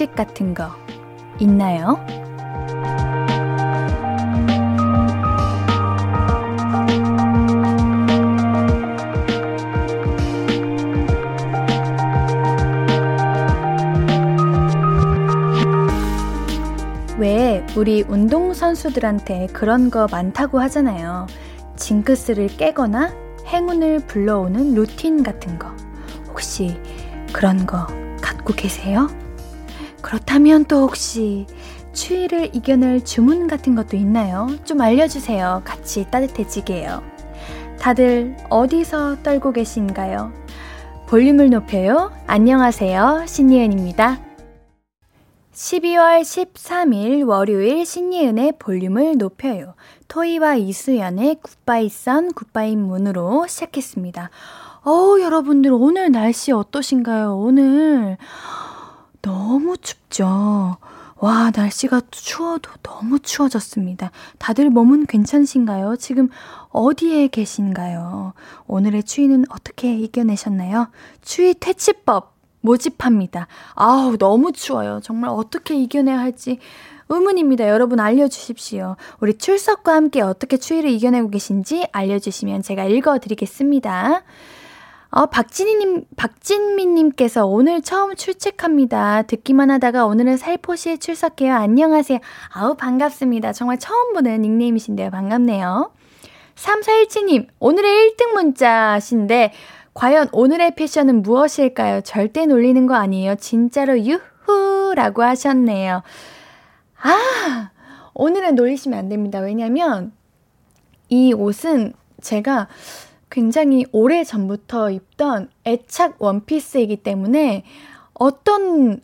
법칙 같은 거 있나요? 왜 우리 운동선수들한테 그런 거 많다고 하잖아요. 징크스를 깨거나 행운을 불러오는 루틴 같은 거. 혹시 그런 거 갖고 계세요? 그렇다면 또 혹시 추위를 이겨낼 주문 같은 것도 있나요? 좀 알려주세요. 같이 따뜻해지게요. 다들 어디서 떨고 계신가요? 볼륨을 높여요. 안녕하세요. 신예은입니다. 12월 13일 월요일 신예은의 볼륨을 높여요. 토이와 이수연의 굿바이 선 굿바이 문으로 시작했습니다. 어우, 여러분들 오늘 날씨 어떠신가요? 오늘 너무 춥죠? 와, 날씨가 추워도 너무 추워졌습니다. 다들 몸은 괜찮으신가요? 지금 어디에 계신가요? 오늘의 추위는 어떻게 이겨내셨나요? 추위 퇴치법 모집합니다. 아우, 너무 추워요. 정말 어떻게 이겨내야 할지 의문입니다. 여러분 알려주십시오. 우리 출석과 함께 어떻게 추위를 이겨내고 계신지 알려주시면 제가 읽어드리겠습니다. 어, 박진희님, 박진미님께서 오늘 처음 출첵합니다. 듣기만 하다가 오늘은 살포시에 출석해요. 안녕하세요. 아우, 반갑습니다. 정말 처음 보는 닉네임이신데요. 반갑네요. 3417님, 오늘의 1등 문자신데, 과연 오늘의 패션은 무엇일까요? 절대 놀리는 거 아니에요. 진짜로 유후 라고 하셨네요. 아, 오늘은 놀리시면 안 됩니다. 왜냐면 이 옷은 제가 굉장히 오래 전부터 입던 애착 원피스이기 때문에 어떤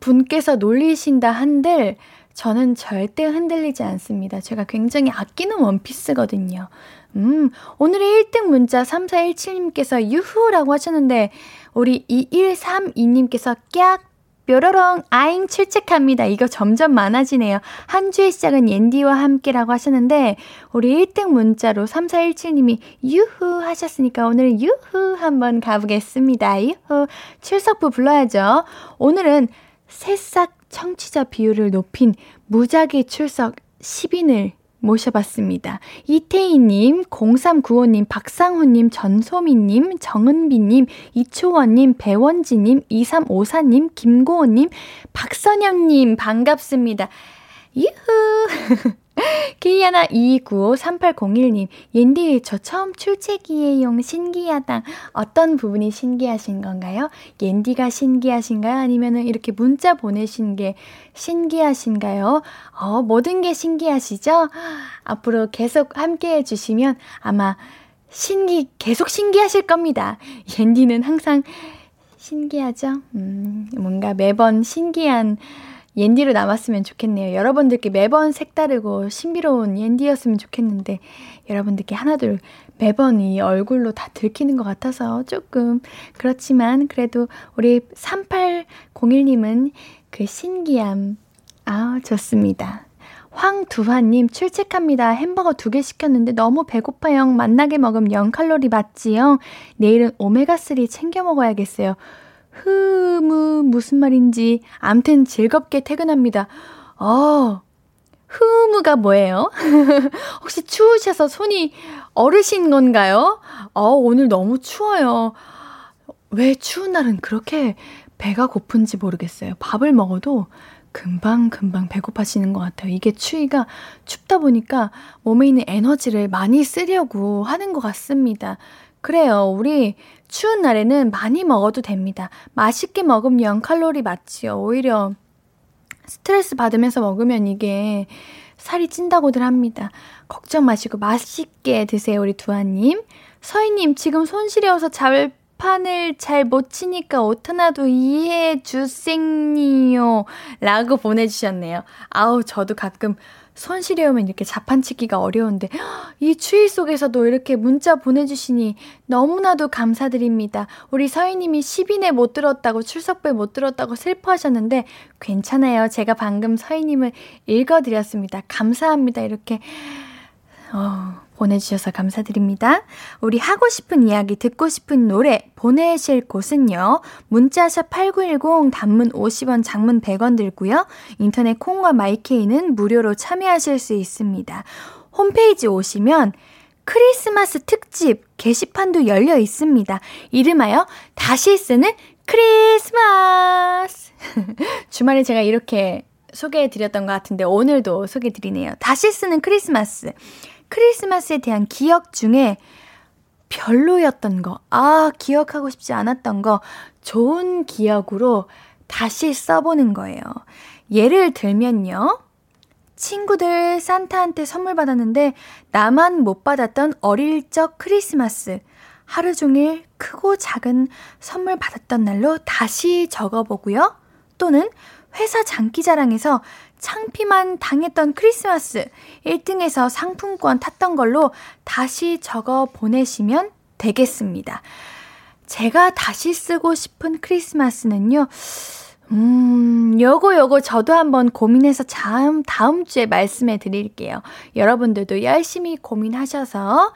분께서 놀리신다 한들 저는 절대 흔들리지 않습니다. 제가 굉장히 아끼는 원피스거든요. 음, 오늘의 1등 문자 3417님께서 유후라고 하셨는데, 우리 2132님께서 깍, 뾰로롱, 아잉 출첵합니다. 이거 점점 많아지네요. 한 주의 시작은 옌디와 함께라고 하셨는데, 우리 1등 문자로 3417님이 유후 하셨으니까 오늘 유후 한번 가보겠습니다. 유후. 출석부 불러야죠. 오늘은 새싹 청취자 비율을 높인 무작위 출석 10인을 모셔봤습니다. 이태희님, 0395님, 박상훈님, 전소미님, 정은비님, 이초원님, 배원지님, 2354님, 김고은님, 박선영님, 반갑습니다. 유후! 키이하나 2295-3801님, 옌디, 저 처음 출첵이에요. 신기하다. 어떤 부분이 신기하신 건가요? 옌디가 신기하신가요? 아니면 이렇게 문자 보내신 게 신기하신가요? 어, 모든 게 신기하시죠? 앞으로 계속 함께 해주시면 아마 신기, 계속 신기하실 겁니다. 옌디는 항상 신기하죠? 음, 뭔가 매번 신기한 옌디로 남았으면 좋겠네요. 여러분들께 매번 색다르고 신비로운 옌디였으면 좋겠는데 여러분들께 하나둘 매번 이 얼굴로 다 들키는 것 같아서 조금 그렇지만 그래도 우리 3801님은 그 신기함 아 좋습니다. 황두환님 출첵합니다. 햄버거 두 개 시켰는데 너무 배고파요. 만나게 먹으면 0칼로리 맞지요? 내일은 오메가3 챙겨 먹어야겠어요. 흐무 무슨 말인지 암튼 즐겁게 퇴근합니다. 어, 흐무가 뭐예요? 혹시 추우셔서 손이 얼으신 건가요? 어, 오늘 너무 추워요. 왜 추운 날은 그렇게 배가 고픈지 모르겠어요. 밥을 먹어도 금방 금방 배고파지는 것 같아요. 이게 추위가 춥다 보니까 몸에 있는 에너지를 많이 쓰려고 하는 것 같습니다. 그래요. 우리 추운 날에는 많이 먹어도 됩니다. 맛있게 먹으면 0칼로리 맞지요. 오히려 스트레스 받으면서 먹으면 이게 살이 찐다고들 합니다. 걱정 마시고 맛있게 드세요, 우리 두아님. 서희님, 지금 손 시려워서 잘판을 잘 못 치니까 옷 하나도 이해해 주생니요. 라고 보내주셨네요. 아우, 저도 가끔 오면 이렇게 자판치기가 어려운데 이 추위 속에서도 이렇게 문자 보내주시니 너무나도 감사드립니다. 우리 서희님이 10인에 못 들었다고 출석부에 못 들었다고 슬퍼하셨는데 괜찮아요. 제가 방금 서희님을 읽어드렸습니다. 감사합니다. 이렇게 어, 보내주셔서 감사드립니다. 우리 하고 싶은 이야기, 듣고 싶은 노래 보내실 곳은요. 문자샵 8910 단문 50원, 장문 100원 들고요. 인터넷 콩과 마이케이는 무료로 참여하실 수 있습니다. 홈페이지 오시면 크리스마스 특집 게시판도 열려 있습니다. 이름하여 다시 쓰는 크리스마스! 주말에 제가 이렇게 소개해 드렸던 것 같은데 오늘도 소개해 드리네요. 다시 쓰는 크리스마스. 크리스마스에 대한 기억 중에 별로였던 거, 아, 기억하고 싶지 않았던 거, 좋은 기억으로 다시 써보는 거예요. 예를 들면요. 친구들 산타한테 선물 받았는데 나만 못 받았던 어릴 적 크리스마스. 하루 종일 크고 작은 선물 받았던 날로 다시 적어보고요. 또는 회사 장기자랑에서 창피만 당했던 크리스마스 1등에서 상품권 탔던 걸로 다시 적어 보내시면 되겠습니다. 제가 다시 쓰고 싶은 크리스마스는요, 음, 요거 요거 저도 한번 고민해서 다음, 다음 주에 말씀해 드릴게요. 여러분들도 열심히 고민하셔서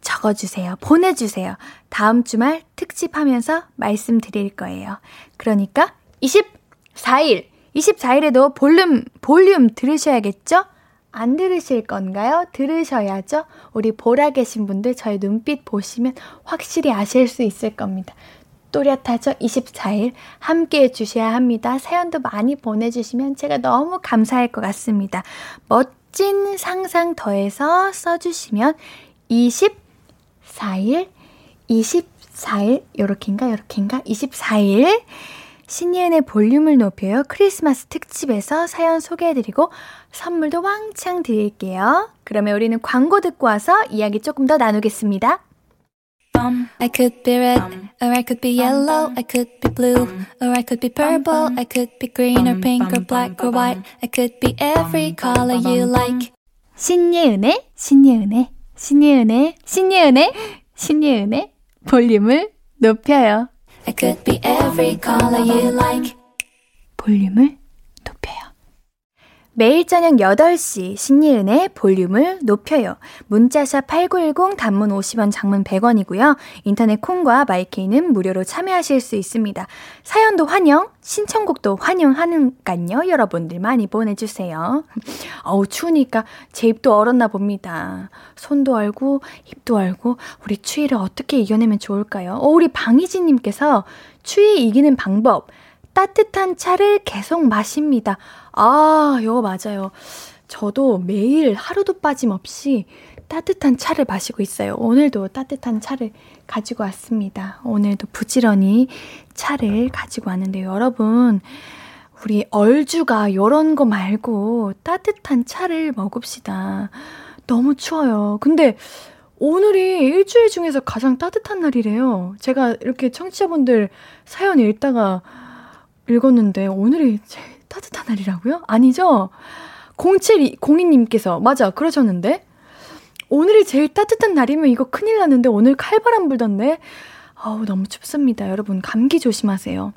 적어주세요. 보내주세요. 다음 주말 특집하면서 말씀드릴 거예요. 그러니까 24일, 24일에도 볼륨, 볼륨 들으셔야겠죠? 안 들으실 건가요? 들으셔야죠? 우리 보라 계신 분들 저희 눈빛 보시면 확실히 아실 수 있을 겁니다. 또렷하죠? 24일 함께 해주셔야 합니다. 사연도 많이 보내주시면 제가 너무 감사할 것 같습니다. 멋진 상상 더해서 써주시면 24일, 24일, 요렇게인가, 요렇게인가, 24일 신예은의 볼륨을 높여요. 크리스마스 특집에서 사연 소개해드리고 선물도 왕창 드릴게요. 그러면 우리는 광고 듣고 와서 이야기 조금 더 나누겠습니다. I could be red, or I could be yellow, I could be blue, or I could be purple, I could be green or pink or black or white, I could be every color you like. 신예은의, 신예은의, 신예은의, 신예은의, 신예은의 볼륨을 높여요. I could be every color you like. 볼륨을 높여요. 매일 저녁 8시 신예은의 볼륨을 높여요. 문자샵 8910 단문 50원 장문 100원이고요. 인터넷 콩과 마이케이는 무료로 참여하실 수 있습니다. 사연도 환영, 신청곡도 환영하는깐요. 여러분들 많이 보내주세요. 어우 추우니까 제 입도 얼었나 봅니다. 손도 얼고 입도 얼고 우리 추위를 어떻게 이겨내면 좋을까요? 어, 우리 방희진님께서 추위 이기는 방법 따뜻한 차를 계속 마십니다. 아, 이거 맞아요. 저도 매일 하루도 빠짐없이 따뜻한 차를 마시고 있어요. 오늘도 따뜻한 차를 가지고 왔습니다. 오늘도 부지런히 차를 가지고 왔는데 여러분, 우리 얼주가 이런 거 말고 따뜻한 차를 먹읍시다. 너무 추워요. 근데 오늘이 일주일 중에서 가장 따뜻한 날이래요. 제가 이렇게 청취자분들 사연 읽다가 읽었는데 오늘이 따뜻한 날이라고요? 아니죠? 0702님께서 맞아 그러셨는데 오늘이 제일 따뜻한 날이면 이거 큰일 났는데 오늘 칼바람 불던데 아우 너무 춥습니다. 여러분 감기 조심하세요.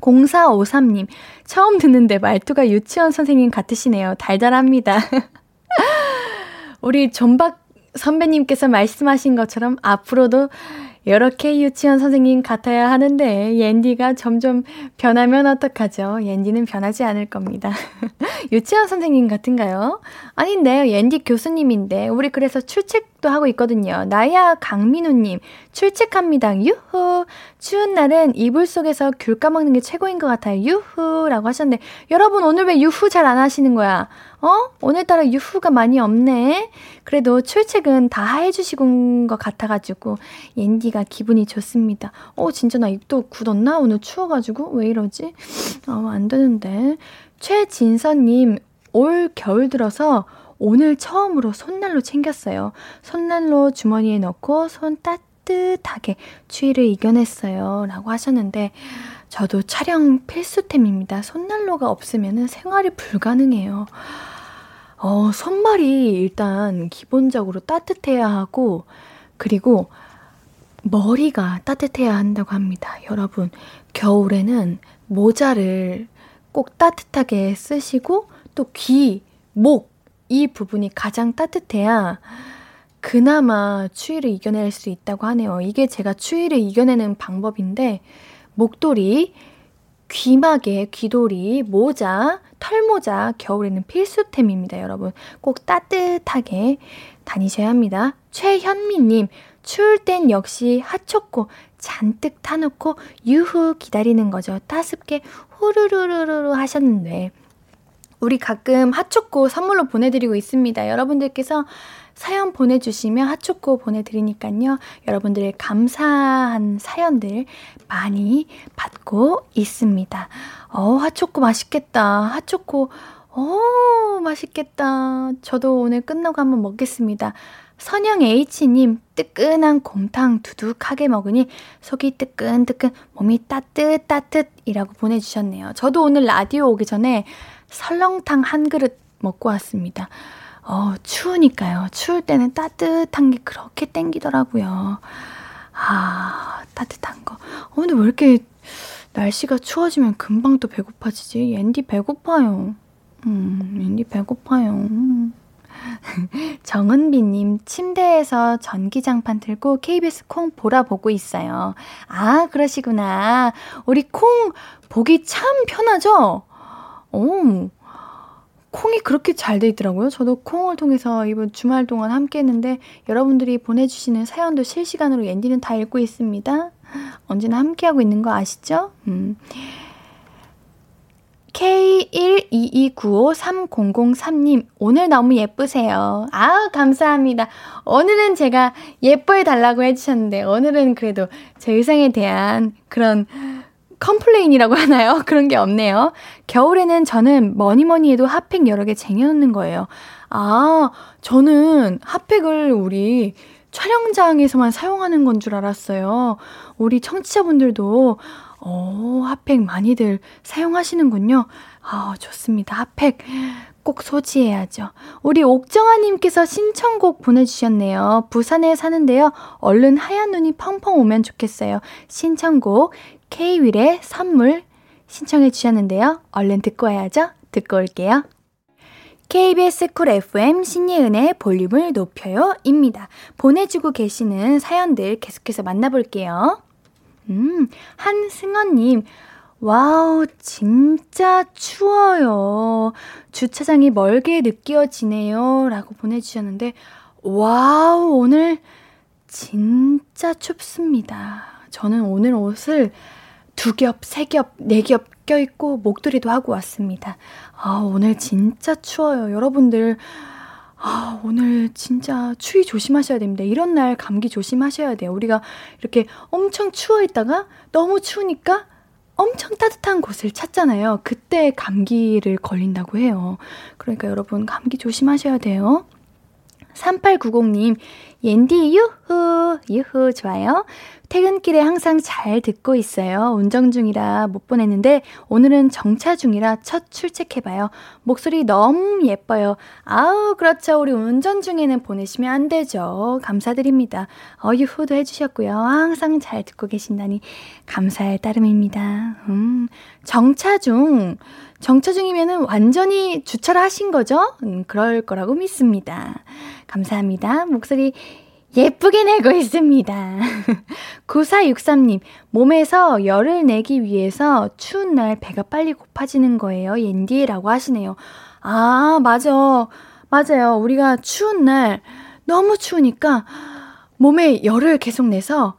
0453님 처음 듣는데 말투가 유치원 선생님 같으시네요. 달달합니다. 우리 전박 선배님께서 말씀하신 것처럼 앞으로도 이렇게 유치원 선생님 같아야 하는데 옌디가 점점 변하면 어떡하죠? 옌디는 변하지 않을 겁니다. 유치원 선생님 같은가요? 아닌데요. 옌디 교수님인데 우리 그래서 출첵도 하고 있거든요. 나야 강민우님 출첵합니다. 유후. 추운 날은 이불 속에서 귤 까먹는 게 최고인 것 같아요. 유후라고 하셨는데 여러분 오늘 왜 유후 잘 안 하시는 거야? 어? 오늘따라 유후가 많이 없네. 그래도 출첵은 다 해주시는 것 같아가지고 옌디가 기분이 좋습니다. 어 진짜 나 입도 굳었나? 오늘 추워가지고 왜 이러지? 어, 안 되는데. 최진선님 올 겨울 들어서 오늘 처음으로 손난로 챙겼어요. 손난로 주머니에 넣고 손 따뜻하게 추위를 이겨냈어요. 라고 하셨는데 저도 촬영 필수템입니다. 손난로가 없으면 생활이 불가능해요. 어, 손말이 일단 기본적으로 따뜻해야 하고, 그리고 머리가 따뜻해야 한다고 합니다. 여러분, 겨울에는 모자를 꼭 따뜻하게 쓰시고, 또 귀, 목, 이 부분이 가장 따뜻해야 그나마 추위를 이겨낼 수 있다고 하네요. 이게 제가 추위를 이겨내는 방법인데, 목도리, 귀마개, 귀돌이, 모자, 털모자, 겨울에는 필수템입니다, 여러분. 꼭 따뜻하게 다니셔야 합니다. 최현미님, 추울 땐 역시 핫초코 잔뜩 타놓고 유후 기다리는 거죠. 따숩게 후루루루루 하셨는데, 우리 가끔 핫초코 선물로 보내드리고 있습니다. 여러분들께서 사연 보내주시면 핫초코 보내드리니까요. 여러분들의 감사한 사연들 많이 받고 있습니다. 어, 핫초코 맛있겠다. 핫초코, 어, 맛있겠다. 저도 오늘 끝나고 한번 먹겠습니다. 선영 H님, 뜨끈한 곰탕 두둑하게 먹으니 속이 뜨끈뜨끈, 몸이 따뜻 따뜻이라고 보내주셨네요. 저도 오늘 라디오 오기 전에 설렁탕 한 그릇 먹고 왔습니다. 어, 추우니까요. 추울 때는 따뜻한 게 그렇게 땡기더라고요. 아, 따뜻한 거. 어, 근데 왜 이렇게 날씨가 추워지면 금방 또 배고파지지? 앤디 배고파요. 음, 앤디 배고파요. 정은비님, 침대에서 전기장판 들고 KBS 콩 보라 보고 있어요. 아, 그러시구나. 우리 콩 보기 참 편하죠? 오, 콩이 그렇게 잘 돼 있더라고요. 저도 콩을 통해서 이번 주말 동안 함께 했는데 여러분들이 보내주시는 사연도 실시간으로 엔디는 다 읽고 있습니다. 언제나 함께하고 있는 거 아시죠? 음. K122953003님, 오늘 너무 예쁘세요. 아 감사합니다. 오늘은 제가 예뻐해 달라고 해주셨는데, 오늘은 그래도 제 의상에 대한 그런 complain이라고 하나요? 그런 게 없네요. 겨울에는 저는 뭐니 뭐니 해도 핫팩 여러 개 쟁여놓는 거예요. 아, 저는 핫팩을 우리 촬영장에서만 사용하는 건 줄 알았어요. 우리 청취자분들도 어, 핫팩 많이들 사용하시는군요. 아, 좋습니다. 핫팩 꼭 소지해야죠. 우리 옥정아님께서 신청곡 보내주셨네요. 부산에 사는데요. 얼른 하얀 눈이 펑펑 오면 좋겠어요. 신청곡 K-윌의 선물 신청해 주셨는데요. 얼른 듣고 와야죠. 듣고 올게요. KBS 쿨 FM 신예은의 볼륨을 높여요 입니다. 보내주고 계시는 사연들 계속해서 만나볼게요. 음, 한승헌님, wow, 진짜 추워요. 주차장이 멀게 느껴지네요. 라고 보내주셨는데, wow, 오늘 진짜 춥습니다. 저는 오늘 옷을 두 겹, 세 겹, 네 겹 껴입고 목도리도 하고 왔습니다. 아, 오늘 진짜 추워요. 여러분들, 아, 오늘 진짜 추위 조심하셔야 됩니다. 이런 날 감기 조심하셔야 돼요. 우리가 이렇게 엄청 추워 있다가 너무 추우니까 엄청 따뜻한 곳을 찾잖아요. 그때 감기를 걸린다고 해요. 그러니까 여러분 감기 조심하셔야 돼요. 3890님, 옌디 유후, 유후, 좋아요. 퇴근길에 항상 잘 듣고 있어요. 운전 중이라 못 보냈는데 오늘은 정차 중이라 첫 출첵해봐요. 목소리 너무 예뻐요. 아우, 그렇죠. 우리 운전 중에는 보내시면 안 되죠. 감사드립니다. 어유후도 해주셨고요. 항상 잘 듣고 계신다니 감사할 따름입니다. 음, 정차 중. 정차 중이면은 완전히 주차를 하신 거죠? 음, 그럴 거라고 믿습니다. 감사합니다. 목소리 예쁘게 내고 있습니다. 9463님, 몸에서 열을 내기 위해서 추운 날 배가 빨리 고파지는 거예요. 옌디라고 하시네요. 아, 맞아. 맞아요. 우리가 추운 날 너무 추우니까 몸에 열을 계속 내서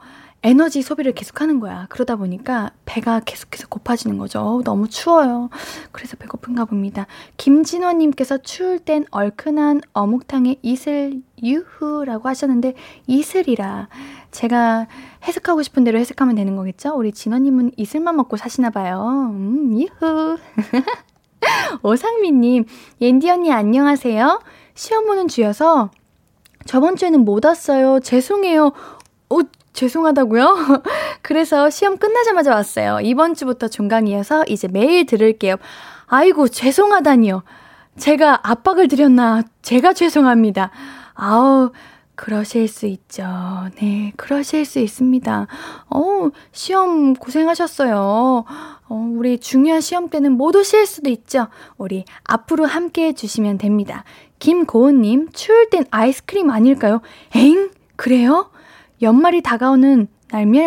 에너지 소비를 계속 하는 거야. 그러다 보니까 배가 계속해서 고파지는 거죠. 너무 추워요. 그래서 배고픈가 봅니다. 김진원님께서 추울 땐 얼큰한 어묵탕에 이슬 유후라고 하셨는데 이슬이라 제가 해석하고 싶은 대로 해석하면 되는 거겠죠? 우리 진원님은 이슬만 먹고 사시나 봐요. 음, 유후. 오상미님, 옌디 언니 안녕하세요. 시험 보는 주여서 저번 주에는 못 왔어요. 죄송해요. 어, 죄송하다고요? 그래서 시험 끝나자마자 왔어요. 이번 주부터 중간이어서 이제 매일 들을게요. 아이고, 죄송하다니요. 제가 압박을 드렸나? 제가 죄송합니다. 아우, 그러실 수 있죠. 네, 그러실 수 있습니다. 어 시험 고생하셨어요. 어, 우리 중요한 시험 때는 못 오실 수도 있죠. 우리 앞으로 함께 해주시면 됩니다. 김고은님, 추울 땐 아이스크림 아닐까요? 엥? 그래요? 연말이 다가오는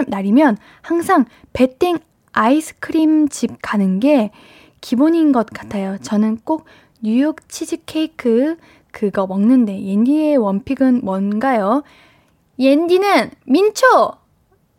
날이면 항상 배땡 아이스크림 집 가는 게 기본인 것 같아요. 저는 꼭 뉴욕 치즈케이크 그거 먹는데 옌디의 원픽은 뭔가요? 옌디는 민초!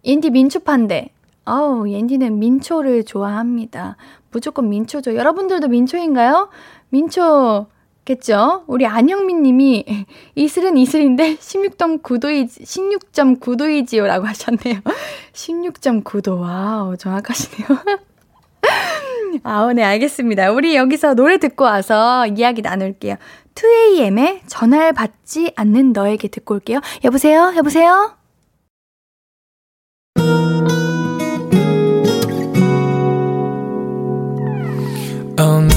옌디 민초파인데. 아우, 옌디는 민초를 좋아합니다. 무조건 민초죠. 여러분들도 민초인가요? 민초 겠죠? 우리 안영민 님이 이슬은 이슬인데 16.9도이지 16.9도이지요 라고 하셨네요. 16.9도. wow, 정확하시네요. 아우, 네, 알겠습니다. 우리 여기서 노래 듣고 와서 이야기 나눌게요. 2AM의 전화를 받지 않는 너에게 듣고 올게요. 여보세요? 여보세요? 오늘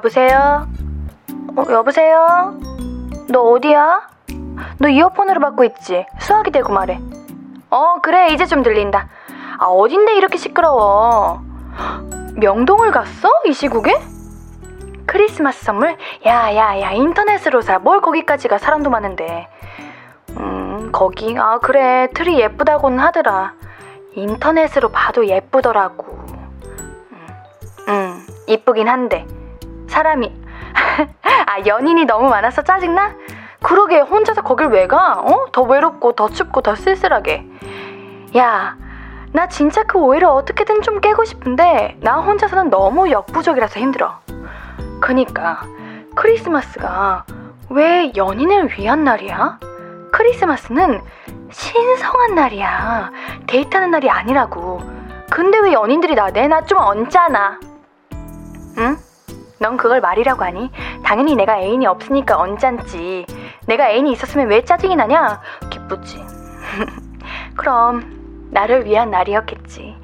여보세요? 어, 여보세요? 너 어디야? 너 이어폰으로 받고 있지? 수화기 대고 말해. 어, 그래, 이제 좀 들린다. 아, 어딘데 이렇게 시끄러워? 명동을 갔어? 이 시국에? 크리스마스 선물? 야, 야, 야, 인터넷으로 사. 뭘 거기까지 가, 사람도 많은데. 음, 거기, 아, 그래, 트리 예쁘다고는 하더라. 인터넷으로 봐도 예쁘더라고. 음, 음 이쁘긴 한데. 사람이 아 연인이 너무 많아서 짜증나? 그러게 혼자서 거길 왜 가? 어? 더 외롭고 더 춥고 더 쓸쓸하게 야 나 진짜 그 오해를 어떻게든 좀 깨고 싶은데 나 혼자서는 너무 역부족이라서 힘들어 그니까 크리스마스가 왜 연인을 위한 날이야? 크리스마스는 신성한 날이야 데이트하는 날이 아니라고 근데 왜 연인들이 나대? 나좀 얹잖아 응? 넌 그걸 말이라고 하니? 당연히 내가 애인이 없으니까 언짢지. 내가 애인이 있었으면 왜 짜증이 나냐? 기쁘지. 그럼 나를 위한 날이었겠지.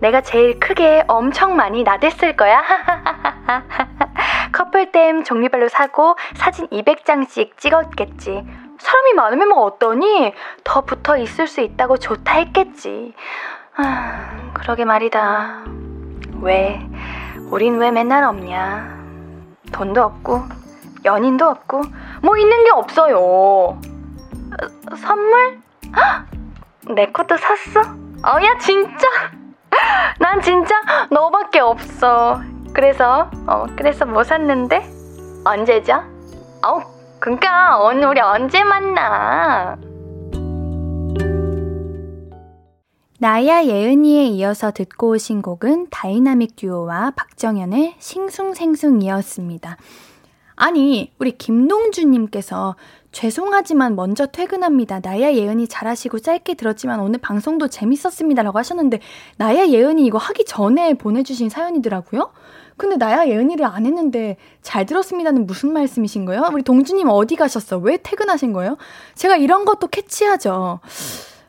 내가 제일 크게 엄청 많이 나댔을 거야. 커플템 종류별로 사고 사진 200장씩 찍었겠지. 사람이 많으면 뭐 어떠니? 더 붙어 있을 수 있다고 좋다 했겠지. 아, 그러게 말이다. 왜? 우린 왜 맨날 없냐? 돈도 없고 연인도 없고 뭐 있는 게 없어요. 어, 선물? 내 것도 샀어? 어, 야 진짜? 난 진짜 너밖에 없어. 그래서 어 그래서 뭐 샀는데? 언제죠? 어, 그니까 오늘 우리 언제 만나? 나야 예은이에 이어서 듣고 오신 곡은 다이나믹 듀오와 박정현의 싱숭생숭이었습니다. 아니, 우리 김동주님께서 죄송하지만 먼저 퇴근합니다. 나야 예은이 잘하시고 짧게 들었지만 오늘 방송도 재밌었습니다. 라고 하셨는데, 나야 예은이 이거 하기 전에 보내주신 사연이더라고요? 근데 나야 예은이를 안 했는데 잘 들었습니다는 무슨 말씀이신 거예요? 우리 동주님 어디 가셨어? 왜 퇴근하신 거예요? 제가 이런 것도 캐치하죠.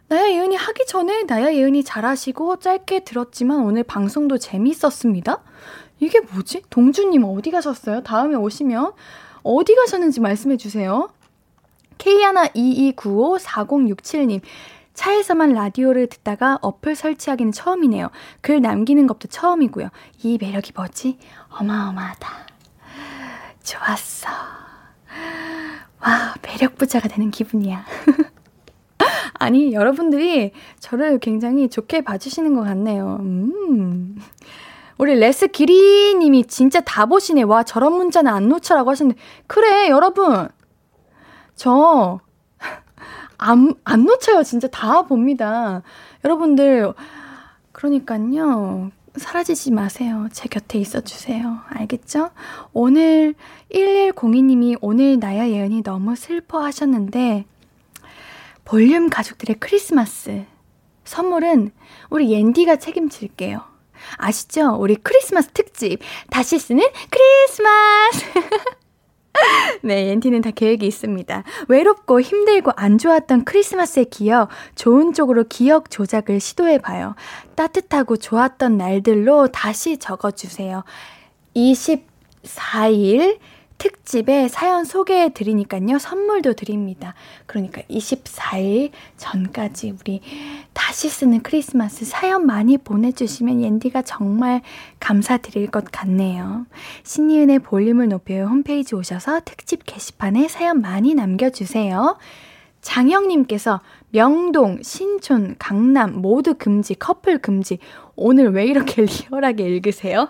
나야 예은이 하기 전에 나야 예은이 잘하시고 짧게 들었지만 오늘 방송도 재밌었습니다. 이게 뭐지? 동주님 어디 가셨어요? 다음에 오시면 어디 가셨는지 말씀해 주세요. K122954067님. 차에서만 라디오를 듣다가 어플 설치하기는 처음이네요. 글 남기는 것도 처음이고요. 이 매력이 뭐지? 어마어마하다. 좋았어. 와, 매력 부자가 되는 기분이야. 아니, 여러분들이 저를 굉장히 좋게 봐주시는 것 같네요. 음. 우리 레스 기리님이 진짜 다 보시네. 와, 저런 문자는 안 놓쳐라고 하셨는데. 그래, 여러분. 저, 안, 안 놓쳐요. 진짜 다 봅니다. 여러분들, 그러니까요. 사라지지 마세요. 제 곁에 있어 주세요. 알겠죠? 오늘 1102님이 오늘 나야 예은이 너무 슬퍼 하셨는데, 볼륨 가족들의 크리스마스. 선물은 우리 옌디가 책임질게요. 아시죠? 우리 크리스마스 특집. 다시 쓰는 크리스마스! 네, 옌티는 다 계획이 있습니다. 외롭고 힘들고 안 좋았던 크리스마스의 기억, 좋은 쪽으로 기억 조작을 시도해봐요. 따뜻하고 좋았던 날들로 다시 적어주세요. 24일 특집에 사연 소개해 드리니까요. 선물도 드립니다. 그러니까 24일 전까지 우리 다시 쓰는 크리스마스 사연 많이 보내주시면 옌디가 정말 감사드릴 것 같네요. 신이은의 볼륨을 높여요 홈페이지 오셔서 특집 게시판에 사연 많이 남겨주세요. 장영님께서 명동, 신촌, 강남 모두 금지, 커플 금지. 오늘 왜 이렇게 리얼하게 읽으세요?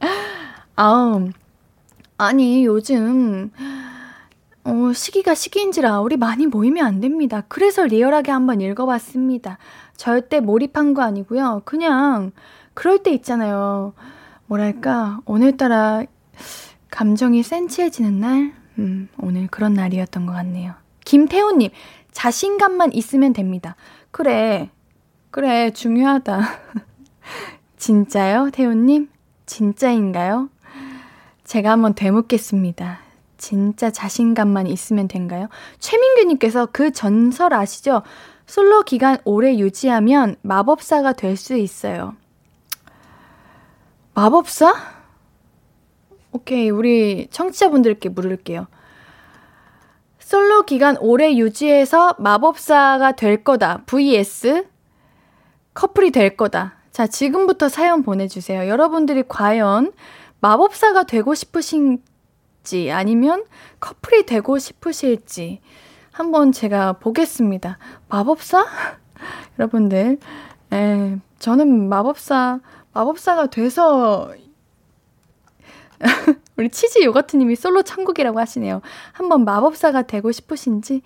아우, 아니, 요즘, 어, 시기가 시기인지라 우리 많이 모이면 안 됩니다. 그래서 리얼하게 한번 읽어봤습니다. 절대 몰입한 거 아니고요. 그냥, 그럴 때 있잖아요. 뭐랄까, 오늘따라 감정이 센치해지는 날? 음, 오늘 그런 날이었던 것 같네요. 김태호님, 자신감만 있으면 됩니다. 그래, 그래, 중요하다. 진짜요, 태호님? 진짜인가요? 제가 한번 되묻겠습니다. 진짜 자신감만 있으면 된가요? 최민규님께서 그 전설 아시죠? 솔로 기간 오래 유지하면 마법사가 될 수 있어요. 마법사? 오케이, 우리 청취자분들께 물을게요. 솔로 기간 오래 유지해서 마법사가 될 거다. vs 커플이 될 거다. 자, 지금부터 사연 보내주세요. 여러분들이 과연 마법사가 되고 싶으신지 아니면 커플이 되고 싶으실지 한번 제가 보겠습니다. 마법사? 여러분들, 에, 저는 마법사, 마법사가 돼서 우리 치즈 요거트님이 솔로 천국이라고 하시네요. 한번 마법사가 되고 싶으신지,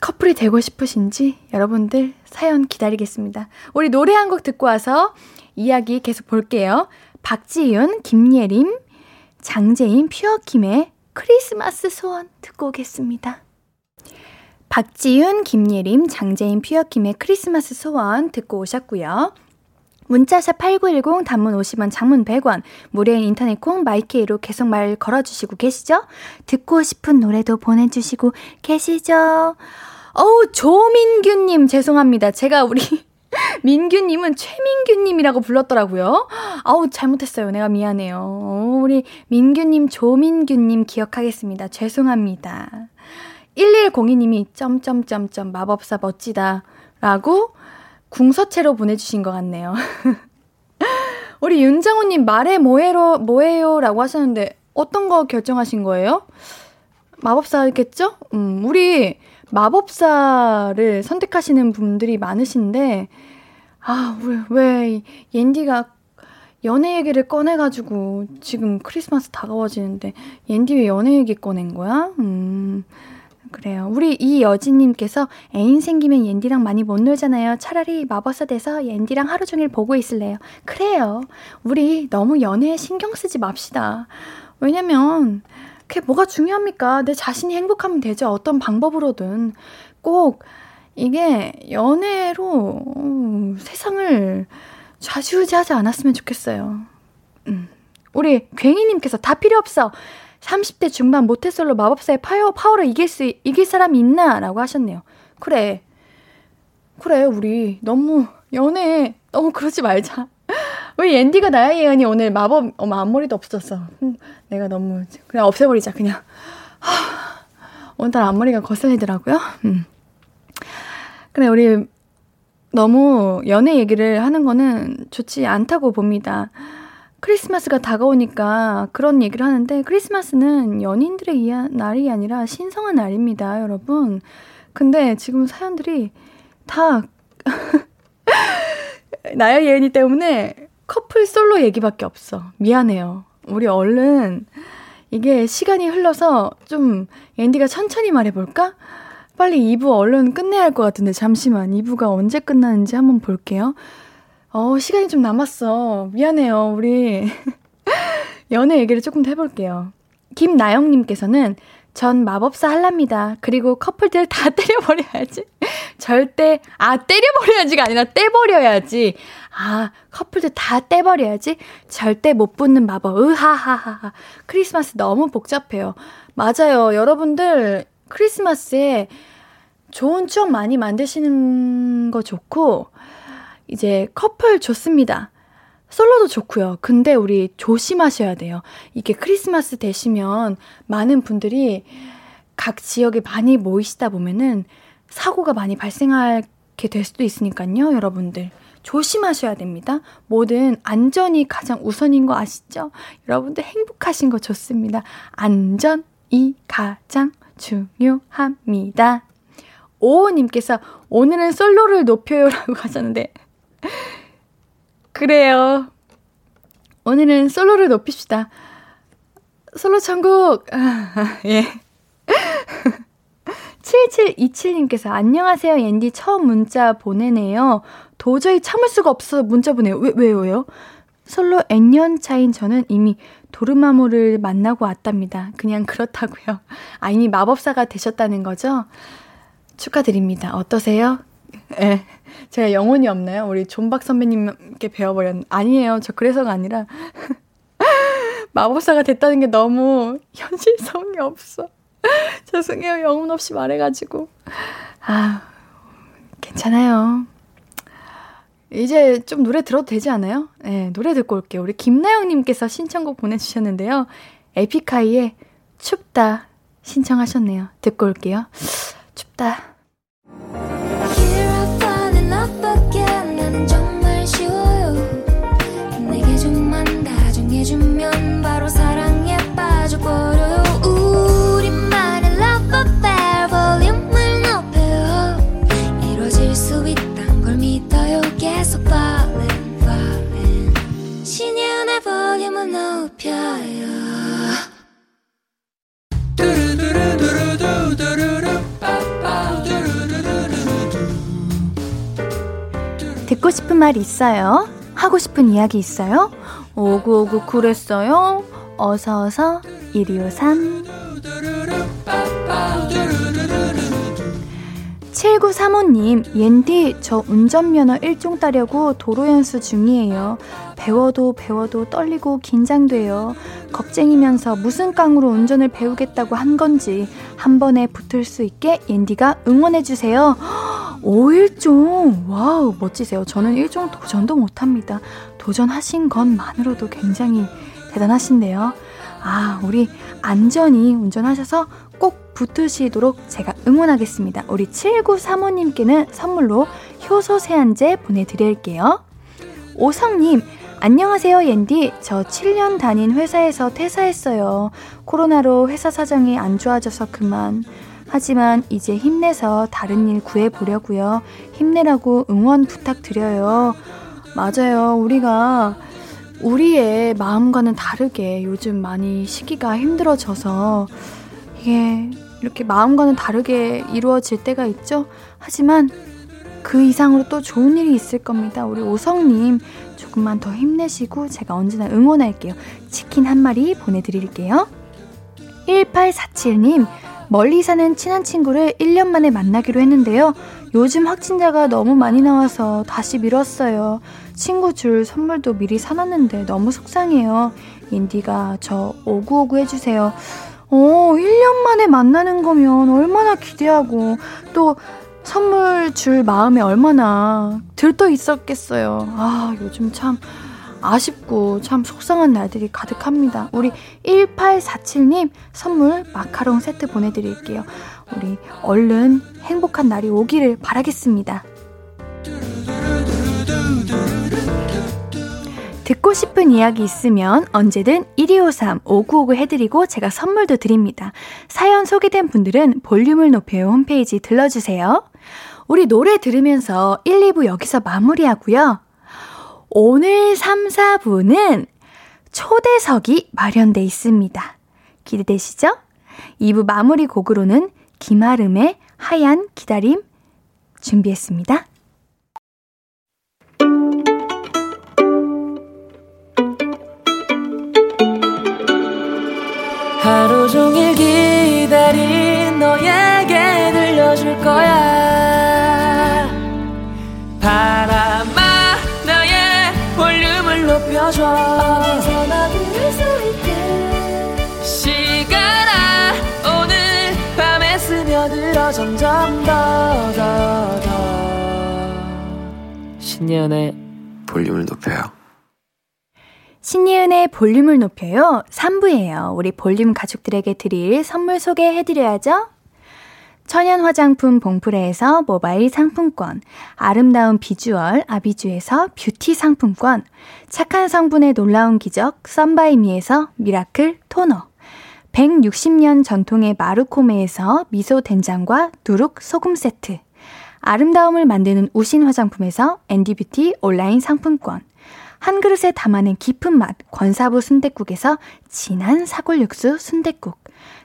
커플이 되고 싶으신지 여러분들 사연 기다리겠습니다. 우리 노래 한 곡 듣고 와서 이야기 계속 볼게요. 박지윤, 김예림, 장재인, 퓨어킴의 크리스마스 소원 듣고 오겠습니다. 박지윤, 김예림, 장재인, 퓨어킴의 크리스마스 소원 듣고 오셨고요. 문자샵 8910 단문 50원 장문 100원 무료인 인터넷 콩 마이케이로 계속 말 걸어주시고 계시죠? 듣고 싶은 노래도 보내주시고 계시죠? 어우 조민규님 죄송합니다. 제가 우리 민규님은 최민규님이라고 불렀더라고요. 아우, 잘못했어요. 내가 미안해요. 어, 우리 민규님, 조민규님 기억하겠습니다. 죄송합니다. 1102님이 점점점점 마법사 멋지다. 라고 궁서체로 보내주신 것 같네요. 우리 윤정우님 말해 뭐해로, 뭐해요? 라고 하셨는데 어떤 거 결정하신 거예요? 마법사겠죠? 음, 우리 마법사를 선택하시는 분들이 많으신데, 아, 왜, 왜, 옌디가 연애 얘기를 꺼내가지고 지금 크리스마스 다가워지는데, 옌디 왜 연애 얘기 꺼낸 거야? 음, 그래요. 우리 이여진님께서 애인 생기면 옌디랑 많이 못 놀잖아요. 차라리 마법사 돼서 옌디랑 하루 종일 보고 있을래요. 그래요. 우리 너무 연애에 신경 쓰지 맙시다. 왜냐면, 그게 뭐가 중요합니까? 내 자신이 행복하면 되죠. 어떤 방법으로든. 꼭 이게 연애로 음, 세상을 좌지우지하지 않았으면 좋겠어요. 음. 우리 괭이님께서 다 필요 없어. 30대 중반 모태솔로 마법사의 파워, 파워로 이길 수, 이길 사람이 있나? 라고 하셨네요. 그래. 그래, 우리 너무 연애 너무 그러지 말자. 왜 앤디가 나야 예언이 오늘 마법 어머 앞머리도 없어졌어. 음, 내가 너무 그냥 없애버리자 그냥. 하, 오늘따라 앞머리가 거슬리더라고요. 음. 그래 우리 너무 연애 얘기를 하는 거는 좋지 않다고 봅니다. 크리스마스가 다가오니까 그런 얘기를 하는데 크리스마스는 연인들의 날이 아니라 신성한 날입니다, 여러분. 근데 지금 사연들이 다 나야 예은이 때문에 커플 솔로 얘기밖에 없어. 미안해요. 우리 얼른 이게 시간이 흘러서 좀 앤디가 천천히 말해볼까? 빨리 2부 얼른 끝내야 할 것 같은데 잠시만 2부가 언제 끝나는지 한번 볼게요. 어, 시간이 좀 남았어. 미안해요. 우리 연애 얘기를 조금 더 해볼게요. 김나영님께서는 전 마법사 할랍니다. 그리고 커플들 다 때려버려야지. 절대, 아, 때려버려야지가 아니라 떼버려야지. 아, 커플들 다 떼버려야지. 절대 못 붙는 마법. 으하하하. 크리스마스 너무 복잡해요. 맞아요. 여러분들, 크리스마스에 좋은 추억 많이 만드시는 거 좋고, 이제 커플 좋습니다. 솔로도 좋고요. 근데 우리 조심하셔야 돼요. 이게 크리스마스 되시면 많은 분들이 각 지역에 많이 모이시다 보면은 사고가 많이 발생하게 될 수도 있으니까요, 여러분들. 조심하셔야 됩니다. 뭐든 안전이 가장 우선인 거 아시죠? 여러분들 행복하신 거 좋습니다. 안전이 가장 중요합니다. 오호님께서 오늘은 솔로를 높여요라고 하셨는데 그래요. 오늘은 솔로를 높입시다. 솔로 천국. 예. 7727님께서 안녕하세요. 옌디 처음 문자 보내네요. 도저히 참을 수가 없어서 문자 보내요. 왜, 왜요? 솔로 N년 차인 저는 이미 도르마무를 만나고 왔답니다. 그냥 그렇다고요. 아, 이미 마법사가 되셨다는 거죠? 축하드립니다. 어떠세요? 예. 제가 영혼이 없나요? 우리 존박 선배님께 배워버렸, 아니에요. 저 그래서가 아니라. 마법사가 됐다는 게 너무 현실성이 없어. 죄송해요. 영혼 없이 말해가지고. 아, 괜찮아요. 이제 좀 노래 들어도 되지 않아요? 네, 노래 듣고 올게요. 우리 김나영님께서 신청곡 보내주셨는데요. 에픽하이의 춥다 신청하셨네요. 듣고 올게요. 춥다. 말 있어요? 하고 싶은 이야기 있어요? 오구오구 그랬어요? 어서어서 1253 7935님, 옌디, 저 운전면허 1종 따려고 도로 연수 중이에요. 배워도 배워도 떨리고 긴장돼요. 겁쟁이면서 무슨 깡으로 운전을 배우겠다고 한 건지 한 번에 붙을 수 있게 옌디가 응원해주세요. 오, 1종! wow, 멋지세요. 저는 1종 도전도 못합니다. 도전하신 것만으로도 굉장히 대단하신데요. 아, 우리 안전히 운전하셔서 꼭 붙으시도록 제가 응원하겠습니다. 우리 7935님께는 선물로 효소 세안제 보내드릴게요. 오성님, 안녕하세요, 옌디. 저 7년 다닌 회사에서 퇴사했어요. 코로나로 회사 사정이 안 좋아져서 그만. 하지만 이제 힘내서 다른 일 구해보려고요. 힘내라고 응원 부탁드려요. 맞아요. 우리가 우리의 마음과는 다르게 요즘 많이 시기가 힘들어져서 이게 이렇게 마음과는 다르게 이루어질 때가 있죠. 하지만 그 이상으로 또 좋은 일이 있을 겁니다. 우리 오성님 조금만 더 힘내시고 제가 언제나 응원할게요. 치킨 한 마리 보내드릴게요. 1847님, 멀리 사는 친한 친구를 1년 만에 만나기로 했는데요. 요즘 확진자가 너무 많이 나와서 다시 미뤘어요. 친구 줄 선물도 미리 사놨는데 너무 속상해요. 인디가 저 오구오구 해주세요. 어, 1년 만에 만나는 거면 얼마나 기대하고 또 선물 줄 마음에 얼마나 들떠 있었겠어요. 아, 요즘 참 아쉽고 참 속상한 날들이 가득합니다. 우리 1847님 선물 마카롱 세트 보내드릴게요. 우리 얼른 행복한 날이 오기를 바라겠습니다. 듣고 싶은 이야기 있으면 언제든 1253 5959 해드리고 제가 선물도 드립니다. 사연 소개된 분들은 볼륨을 높여요 홈페이지 들러주세요. 우리 노래 들으면서 1, 2부 여기서 마무리하고요. 오늘 3, 4부는 초대석이 마련돼 있습니다. 기대되시죠? 2부 마무리 곡으로는 김아름의 하얀 기다림 준비했습니다. 하루 종일 기 높여줘 어디서나 들을 수 있게 시간아 오늘 밤에 스며들어 점점 더 더 더 신예은의 볼륨을 높여요 신예은의 볼륨을 높여요. 3부예요. 우리 볼륨 가족들에게 드릴 선물 소개해드려야죠. 천연 화장품 봉프레에서 모바일 상품권, 아름다운 비주얼 아비주에서 뷰티 상품권, 착한 성분의 놀라운 기적 썬바이미에서 미라클 토너, 160년 전통의 마루코메에서 미소 된장과 누룩 소금 세트, 아름다움을 만드는 우신 화장품에서 앤디뷰티 온라인 상품권, 한 그릇에 담아낸 깊은 맛 권사부 순댓국에서 진한 사골 육수 순댓국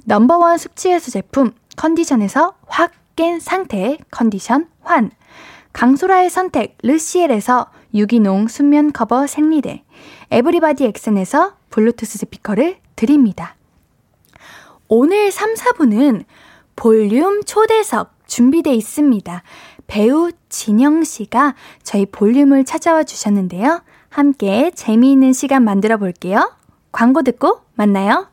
number one 숙취해소 제품 컨디션에서 확 깬 상태의 컨디션 환 강소라의 선택 르시엘에서 유기농 순면 커버 생리대 에브리바디 엑센에서 블루투스 스피커를 드립니다. 오늘 3, 4부는 볼륨 초대석 준비돼 있습니다. 배우 진영 씨가 저희 볼륨을 찾아와 주셨는데요. 함께 재미있는 시간 만들어 볼게요. 광고 듣고 만나요.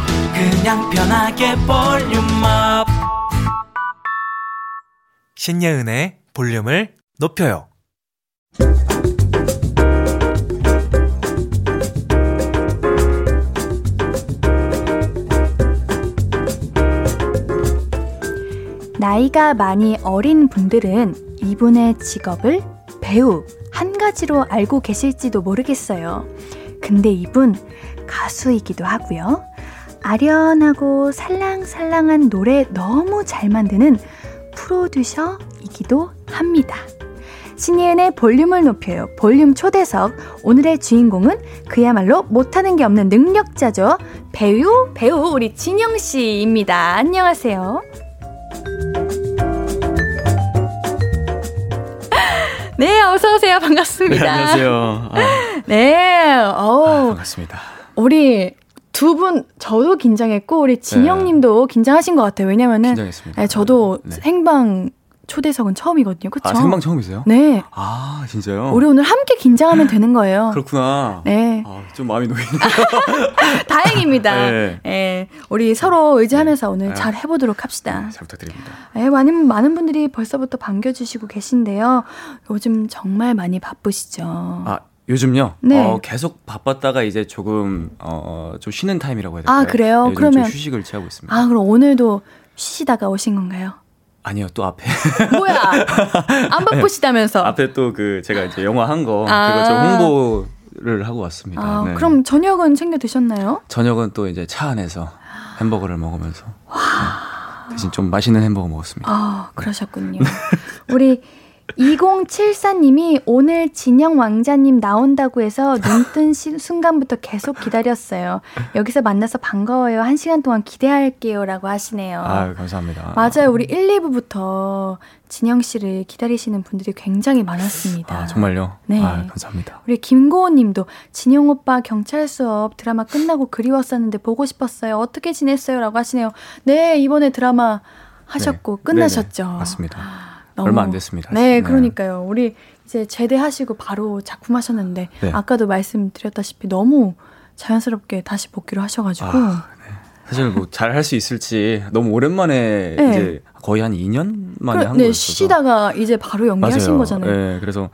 그냥 편하게 볼륨업. 신예은의 볼륨을 높여요. 나이가 많이 어린 분들은 이분의 직업을 배우 한 가지로 알고 계실지도 모르겠어요. 근데 이분 가수이기도 하고요. 아련하고 살랑살랑한 노래 너무 잘 만드는 프로듀서이기도 합니다. 신예은의 볼륨을 높여요. 볼륨 초대석. 오늘의 주인공은 그야말로 못하는 게 없는 능력자죠. 배우, 배우, 우리 진영씨입니다. 안녕하세요. 네, 어서오세요. 반갑습니다. 네, 안녕하세요. 아, 네, 어우. 아, 반갑습니다. 우리 두 분, 저도 긴장했고, 우리 진영님도 긴장하신 것 같아요. 왜냐면은. 긴장했습니다. 네, 저도 네. 생방 초대석은 처음이거든요. 그쵸? 아, 생방 처음이세요? 네. 아, 진짜요? 우리 오늘 함께 긴장하면 되는 거예요. 그렇구나. 네. 아, 좀 마음이 놓이네요. 다행입니다. 네. 네. 우리 서로 의지하면서 오늘 네. 잘 해보도록 합시다. 잘 부탁드립니다. 네, 많은, 많은 분들이 벌써부터 반겨주시고 계신데요. 요즘 정말 많이 바쁘시죠. 아, 요즘요? 네. 어, 계속 바빴다가 이제 조금, 어, 좀 쉬는 타임이라고 해야 될까요? 아, 그래요? 요즘 그러면- 좀 휴식을 취하고 있습니다. 아, 그럼 오늘도 쉬시다가 오신 건가요? 아니요, 또 앞에. 뭐야? 안 바쁘시다면서? 앞에 또 그, 제가 이제 영화 한 거, 아. 그거 좀 홍보 를 하고 왔습니다. 아, 네. 그럼 저녁은 챙겨 드셨나요? 저녁은 또 이제 차 안에서 햄버거를 먹으면서. 네. 대신 좀 맛있는 햄버거 먹었습니다. 아, 그러셨군요. 우리 2074님이 오늘 진영 왕자님 나온다고 해서 눈뜬 시- 순간부터 계속 기다렸어요. 여기서 만나서 반가워요. 한 시간 동안 기대할게요. 라고 하시네요. 아유, 감사합니다. 맞아요. 우리 1, 2부부터 진영 씨를 기다리시는 분들이 굉장히 많았습니다. 아, 정말요? 네. 아, 감사합니다. 우리 김고은 님도 진영 오빠 경찰 수업 드라마 끝나고 그리웠었는데 보고 싶었어요. 어떻게 지냈어요? 라고 하시네요. 네, 이번에 드라마 하셨고 네. 끝나셨죠. 네네, 맞습니다. 얼마 안 됐습니다. 네, 네, 그러니까요. 우리 이제 제대하시고 바로 작품 하셨는데 네. 아까도 말씀드렸다시피 너무 자연스럽게 다시 복귀를 하셔가지고 아, 네. 사실 뭐 잘 할 수 있을지 너무 오랜만에 네. 이제 거의 한 2년 만에 그, 한 네, 거였어서 쉬시다가 이제 바로 연기하신 거잖아요. 네, 그래서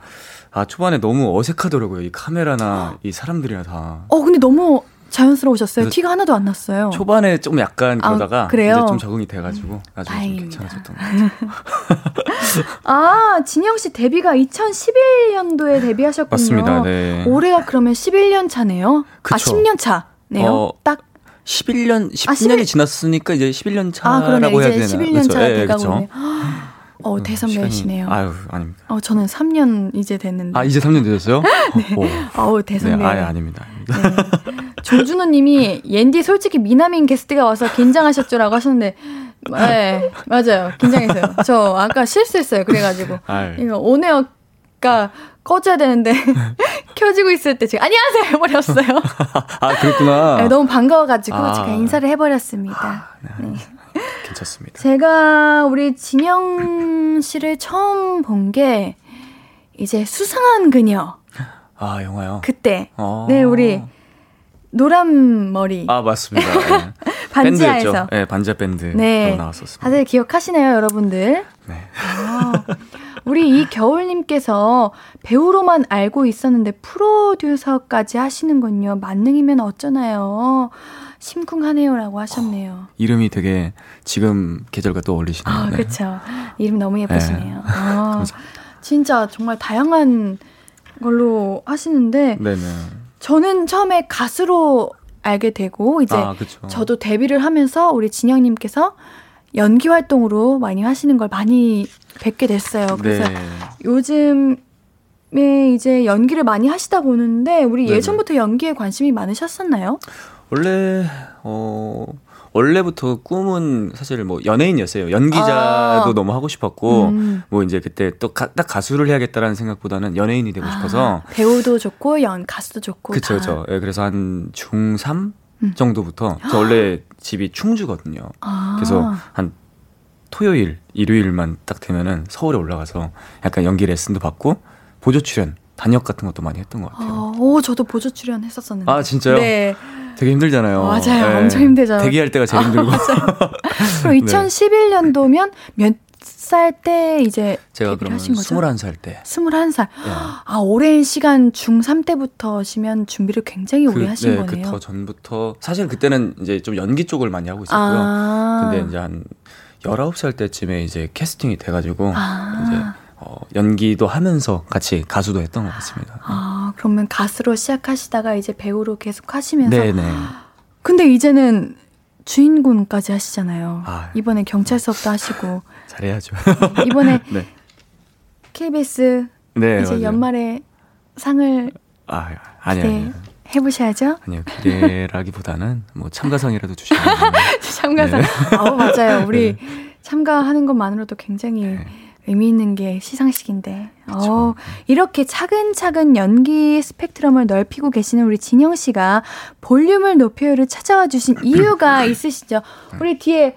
아 초반에 너무 어색하더라고요. 이 카메라나 이 사람들이랑 다. 어 근데 너무 자연스러우셨어요. 티가 하나도 안 났어요. 초반에 좀 약간 아, 그러다가 아, 이제 좀 적응이 돼가지고 나중에 좀 괜찮아졌던 것 같아요. 아 진영 씨 데뷔가 2011년도에 데뷔하셨군요. 맞습니다. 네. 올해가 그러면 11년 차네요. 그쵸. 아 10년 차네요. 어, 딱 11년 10년이 아, 11... 지났으니까 이제 11년 차라고 아, 해야 되나? 11년 차 돼가고 네, 어, 음, 대선배시네요. 아유, 아닙니다. 어, 저는 3년 이제 됐는데. 아, 이제 3년 되셨어요? 네. 어우, 대선배. 네, 아예 아닙니다. 네. 조준호 님이 옌디 솔직히 미남인 게스트가 와서 긴장하셨죠라고 하셨는데 네, 맞아요. 긴장했어요. 저 아까 실수했어요. 그래가지고. 아유. 이거 온에어가 꺼져야 되는데 켜지고 있을 때 제가 안녕하세요 해버렸어요. 아 그렇구나. 네, 너무 반가워가지고 아. 제가 인사를 해버렸습니다. 아, 네. 네. 괜찮습니다. 제가 우리 진영 씨를 처음 본 게 이제 수상한 그녀. 아 영화요? 그때. 아. 네 우리 노란 머리. 아 맞습니다. 네. 반지하에서. 네, 반지하 밴드 네. 나왔었습니다. 다들 기억하시나요, 여러분들? 네. 아, 우리 이 겨울님께서 배우로만 알고 있었는데 프로듀서까지 하시는군요. 만능이면 어쩌나요? 심쿵하네요라고 하셨네요. 어, 이름이 되게 지금 계절과 또 어울리시네요. 아, 네. 그렇죠. 이름 너무 예쁘시네요. 네. 아, 진짜 정말 다양한 걸로 하시는데 네네. 저는 처음에 가수로 알게 되고 이제 아, 저도 데뷔를 하면서 우리 진영님께서 연기 활동으로 많이 하시는 걸 많이 뵙게 됐어요. 그래서 네. 요즘에 이제 연기를 많이 하시다 보는데 우리 네네. 예전부터 연기에 관심이 많으셨었나요? 원래 어 원래부터 꿈은 사실 뭐 연예인이었어요. 연기자도 아. 너무 하고 싶었고 음. 뭐 이제 그때 또 딱 가수를 해야겠다라는 생각보다는 연예인이 되고 아. 싶어서 배우도 좋고 연 가수도 좋고 그렇죠, 그렇죠. 예, 그래서 한 중3 음. 정도부터 저 원래 집이 충주거든요. 아. 그래서 한 토요일, 일요일만 딱 되면은 서울에 올라가서 약간 연기 레슨도 받고 보조 출연, 단역 같은 것도 많이 했던 것 같아요. 아, 오, 저도 보조 출연 했었었는데. 아, 진짜요? 네. 되게 힘들잖아요. 맞아요. 네. 엄청 힘들죠. 대기할 때가 제일 힘들고. 아, 그럼 2011년도면 몇 살때 이제 제가 그러면 하신 거죠? 21살 때. 21살. 네. 아, 오랜 시간 중3 때부터 시면 준비를 굉장히 그, 오래 하신 네, 거네요. 그 더 전부터 사실 그때는 이제 좀 연기 쪽을 많이 하고 있었고요. 아. 근데 이제 한 19살 때쯤에 이제 캐스팅이 돼 가지고 아. 이제 어, 연기도 하면서 같이 가수도 했던 것 같습니다. 아, 그러면 가수로 시작하시다가 이제 배우로 계속 하시면서. 네네. 근데 이제는 주인공까지 하시잖아요. 아, 이번에 경찰 수업도 하시고. 잘해야죠. 이번에 네. KBS 네, 이제 맞아요. 연말에 상을 아, 아니, 아니. 해보셔야죠. 아니요, 기대라기보다는 뭐 참가상이라도 주시면. 참가상. 네. 아, 맞아요. 우리 네. 참가하는 것만으로도 굉장히 네. 의미 있는 게 시상식인데. 어, 이렇게 차근차근 연기 스펙트럼을 넓히고 계시는 우리 진영 씨가 볼륨을 높여요를 찾아와 주신 이유가 있으시죠? 우리 뒤에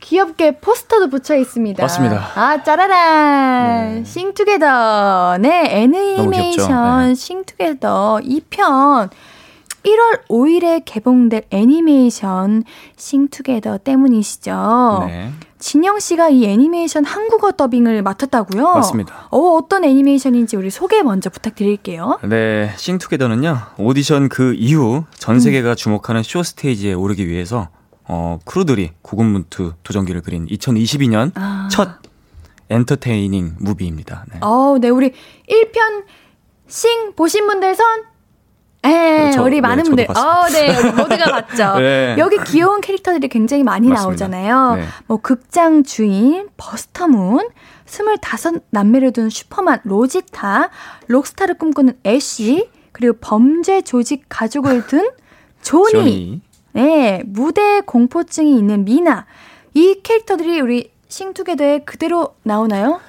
귀엽게 포스터도 붙여 있습니다. 맞습니다. 아, 짜라란. 네. 싱투게더. 네, 애니메이션 네. 싱투게더 2편. 1월 5일에 개봉될 애니메이션 싱투게더 때문이시죠. 네. 진영 씨가 이 애니메이션 한국어 더빙을 맡았다고요? 맞습니다. 어, 어떤 애니메이션인지 우리 소개 먼저 부탁드릴게요. 네, 싱투게더는요. 오디션 그 이후 전 세계가 음. 주목하는 쇼 stage에 오르기 위해서 어, crew들이 고군분투 도전기를 그린 2022년 아. 첫 entertaining movie입니다. 네. 어, 네, 우리 1편 싱 보신 분들 선 네, 저, 우리 네, 많은 분들, 어, 네, 모두가 봤죠. 네. 여기 귀여운 캐릭터들이 굉장히 많이 맞습니다. 나오잖아요. 네. 뭐, 극장 주인, 버스터문, 25 남매를 둔 슈퍼만 로지타, 록스타를 꿈꾸는 애쉬, 그리고 범죄 조직 가족을 둔 조니, 조니. 네, 무대 공포증이 있는 미나. 이 캐릭터들이 우리 싱투게더에 그대로 나오나요?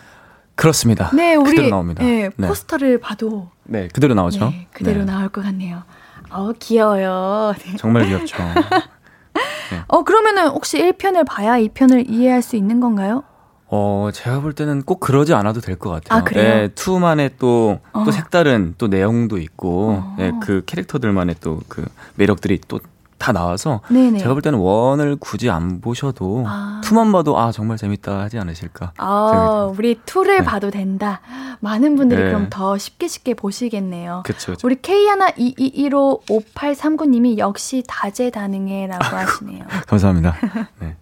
그렇습니다. 네, 우리 그대로 나옵니다. 네, 네. 포스터를 봐도 네, 그대로 나오죠. 네, 그대로 네. 나올 것 같네요. 어, 귀여워요. 네. 정말 귀엽죠. 네. 어, 그러면은 혹시 1편을 봐야 2편을 이해할 수 있는 건가요? 어, 제가 볼 때는 꼭 그러지 않아도 될 것 같아요. 아, 그래요? 네, 투만의 또, 어. 또 색다른 또 내용도 있고, 어. 네, 그 캐릭터들만의 또 그 매력들이 또 다 나와서 네네. 제가 볼 때는 원을 굳이 안 보셔도 아. 투만 봐도 아 정말 재밌다 하지 않으실까. 아, 우리 투를 네. 봐도 된다. 많은 분들이 네. 그럼 더 쉽게 쉽게 보시겠네요. 그쵸, 우리 K 하나 2 2 1 5 5839님이 역시 다재다능해라고 하시네요. 감사합니다. 네.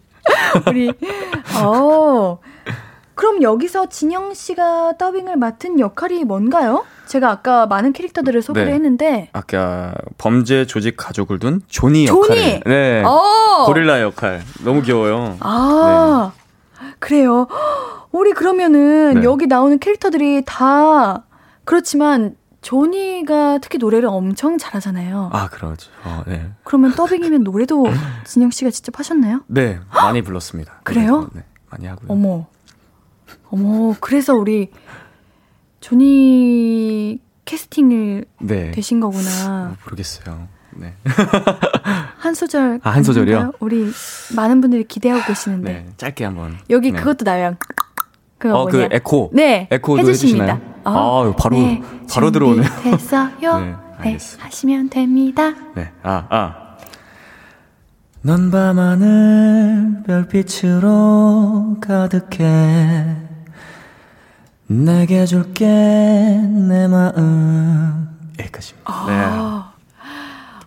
우리 어 그럼 여기서 진영 씨가 더빙을 맡은 역할이 뭔가요? 제가 아까 많은 캐릭터들을 소개를 네. 했는데 아까 범죄 조직 가족을 둔 조니 역할. 네. 어. 고릴라 역할. 너무 귀여워요. 아. 네. 그래요. 우리 그러면은 네. 여기 나오는 캐릭터들이 다 그렇지만 조니가 특히 노래를 엄청 잘하잖아요. 아, 그러죠. 어, 네. 그러면 더빙이면 노래도 진영 씨가 직접 하셨나요? 네, 많이 불렀습니다. 그래요? 네, 많이 하고요. 어머. 어머, 그래서 우리 조니 캐스팅을 네. 되신 거구나. 어, 모르겠어요. 네. 한 소절. 아, 한 소절이요? 우리 많은 분들이 기대하고 계시는데. 네, 짧게 한번. 여기 네. 그것도 나와요. 그 어, 그 에코. 네. 에코도 해주십니다. 해주시나요? 어, 아, 바로 네, 바로 들어오네요. 됐어요. 네, 네, 하시면 됩니다. 네. 아, 아. 넌 밤하늘 별빛으로 가득해 내게 줄게 내 마음 여기까지입니다. 아, 네.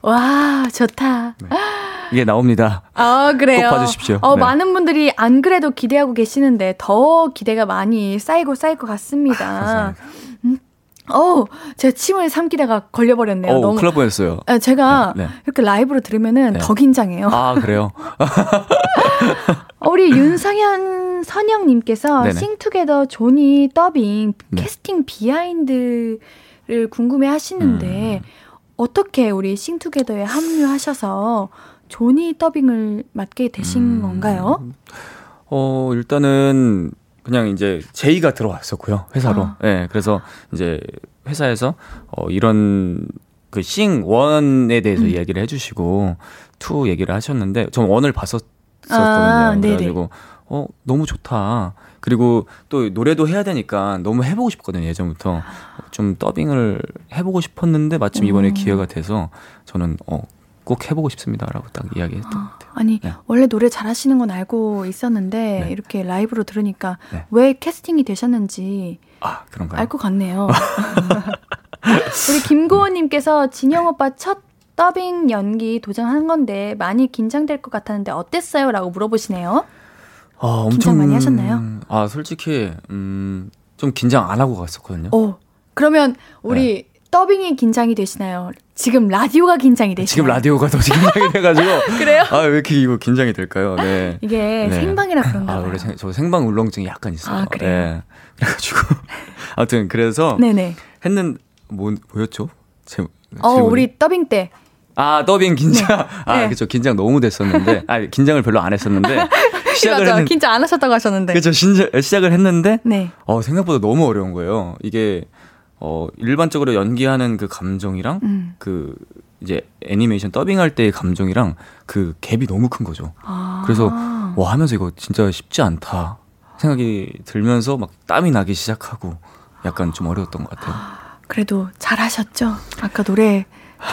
와 좋다. 네. 이게 나옵니다. 아, 그래요? 꼭 봐주십시오. 어, 네. 많은 분들이 안 그래도 기대하고 계시는데 더 기대가 많이 쌓이고 쌓일 것 같습니다. 아, 음, 어, 제가 침을 삼키다가 걸려버렸네요. 오, 너무 클럽 보였어요. 아, 제가 네, 네. 이렇게 라이브로 들으면은 네. 더 긴장해요. 아, 그래요? 어, 우리 윤성현 선영님께서 싱투게더 조니 더빙 네. 캐스팅 behind를 궁금해 하시는데, 음. 어떻게 우리 싱투게더에 합류하셔서 조니 더빙을 맡게 되신 음, 건가요? 어, 일단은 그냥 이제 제의가 들어왔었고요, 회사로. 아. 네, 그래서 이제 회사에서 어, 이런 그 Sing one에 대해서 음. 이야기를 해주시고 two 얘기를 하셨는데 전 one을 봤었거든요. 아, 그래가지고 어 너무 좋다. 그리고 또 노래도 해야 되니까 너무 해보고 싶거든요 예전부터 좀 더빙을 해보고 싶었는데 마침 이번에 음. 기회가 돼서 저는 어 꼭 해보고 싶습니다라고 딱 이야기했던 것 같아요. 아니 네. 원래 노래 잘하시는 건 알고 있었는데 네. 이렇게 라이브로 들으니까 네. 왜 캐스팅이 되셨는지 아 그런가요? 알것 같네요. 우리 김고은님께서 진영 오빠 첫 더빙 연기 도전한 건데 많이 긴장될 것 같았는데 어땠어요?라고 물어보시네요. 아, 엄청 긴장 많이 하셨나요? 아 솔직히 음, 좀 긴장 안 하고 갔었거든요. 어 그러면 우리 네. 더빙이 긴장이 되시나요? 지금 라디오가 긴장이 되시나요? 지금 라디오가 더 긴장이 돼가지고. 그래요? 아, 왜 이렇게 이거 긴장이 될까요? 네. 이게 네. 생방이라 그런가 아, 봐요. 원래 생, 저 생방 울렁증이 약간 있어요. 아, 그래요? 네. 그래가지고. 아무튼, 그래서. 네네. 했는, 뭐, 뭐였죠? 제, 어, 우리 더빙 때. 아, 더빙 긴장. 네. 아, 네. 그쵸. 긴장 너무 됐었는데. 아, 긴장을 별로 안 했었는데. 시작을 맞아. 했는... 긴장 안 하셨다고 하셨는데. 그쵸. 신자, 시작을 했는데. 네. 어, 생각보다 너무 어려운 거예요. 이게 어, 일반적으로 연기하는 그 감정이랑 음. 그 이제 애니메이션 더빙할 때의 감정이랑 그 갭이 너무 큰 거죠. 아. 그래서 와 하면서 이거 진짜 쉽지 않다 생각이 들면서 막 땀이 나기 시작하고 약간 좀 어려웠던 것 같아요. 그래도 잘하셨죠? 아까 노래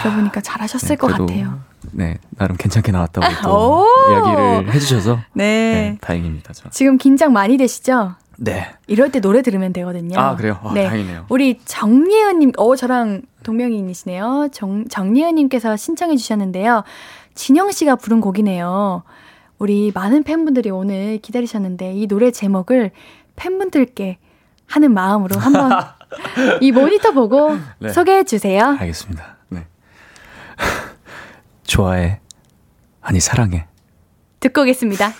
들어보니까 잘하셨을 네, 것 같아요. 네, 나름 괜찮게 나왔다고 또 이야기를 해주셔서 네. 네 다행입니다. 저. 지금 긴장 많이 되시죠? 네. 이럴 때 노래 들으면 되거든요. 아, 그래요? 아, 네. 다행이네요. 우리 정예은님, 어, 저랑 동명이인이시네요. 정, 정예은님께서 신청해 주셨는데요. 진영 씨가 부른 곡이네요. 우리 많은 팬분들이 오늘 기다리셨는데 이 노래 제목을 팬분들께 하는 마음으로 한번 이 모니터 보고 네. 소개해 주세요. 알겠습니다. 네. 좋아해. 아니, 사랑해. 듣고 오겠습니다.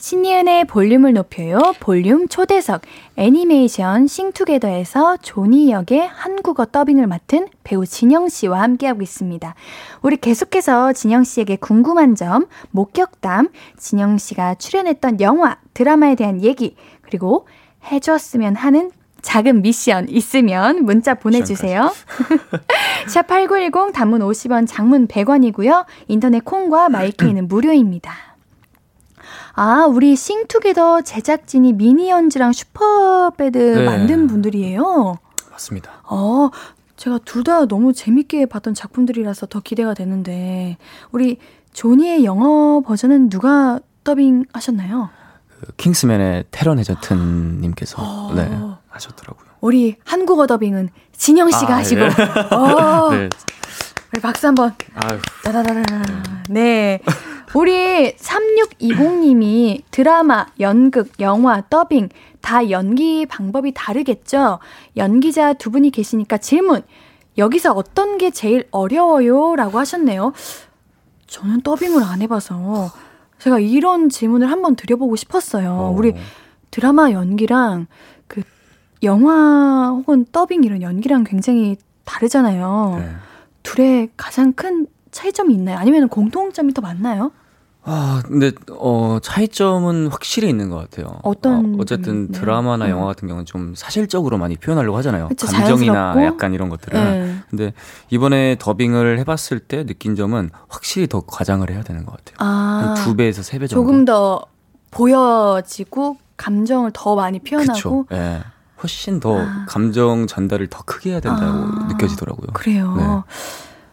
신예은의 볼륨을 높여요. 볼륨 초대석 애니메이션 싱투게더에서 조니 역의 한국어 더빙을 맡은 배우 진영 씨와 함께하고 있습니다. 우리 계속해서 진영 씨에게 궁금한 점, 목격담, 진영 씨가 출연했던 영화, 드라마에 대한 얘기, 그리고 해줬으면 하는 작은 미션 있으면 문자 보내주세요. 샵8910 단문 50원, 장문 100원이고요. 인터넷 콩과 마이케이는 무료입니다. 아, 우리 싱투게더 제작진이 미니언즈랑 슈퍼배드 네. 만든 분들이에요. 맞습니다. 어, 제가 둘 다 너무 재밌게 봤던 작품들이라서 더 기대가 되는데 우리 조니의 영어 버전은 누가 더빙 하셨나요? 그 킹스맨의 테런 에저튼님께서 어... 네, 하셨더라고요. 우리 한국어 더빙은 진영 씨가 아, 하시고. 예. 어. 네. 우리 박수 한번. 아유. 다다다다. 네. 우리 3620님이 드라마, 연극, 영화, 더빙 다 연기 방법이 다르겠죠? 연기자 두 분이 계시니까 질문. 여기서 어떤 게 제일 어려워요? 라고 하셨네요. 저는 더빙을 안 해봐서 제가 이런 질문을 한번 드려보고 싶었어요. 어. 우리 드라마 연기랑 그 영화 혹은 더빙 이런 연기랑 굉장히 다르잖아요. 네. 둘의 가장 큰 차이점이 있나요? 아니면 공통점이 더 많나요? 아, 근데 어 차이점은 확실히 있는 것 같아요. 어떤 어, 쨌든 드라마나 네. 영화 같은 경우는 좀 사실적으로 많이 표현하려고 하잖아요. 그쵸, 감정이나 자연스럽고? 약간 이런 것들을. 네. 근데 이번에 더빙을 해봤을 때 느낀 점은 확실히 더 과장을 해야 되는 것 같아요. 아, 한두 배에서 세 배 정도. 조금 더 보여지고 감정을 더 많이 표현하고. 그쵸. 네. 훨씬 더 아. 감정 전달을 더 크게 해야 된다고 아. 느껴지더라고요. 그래요. 네.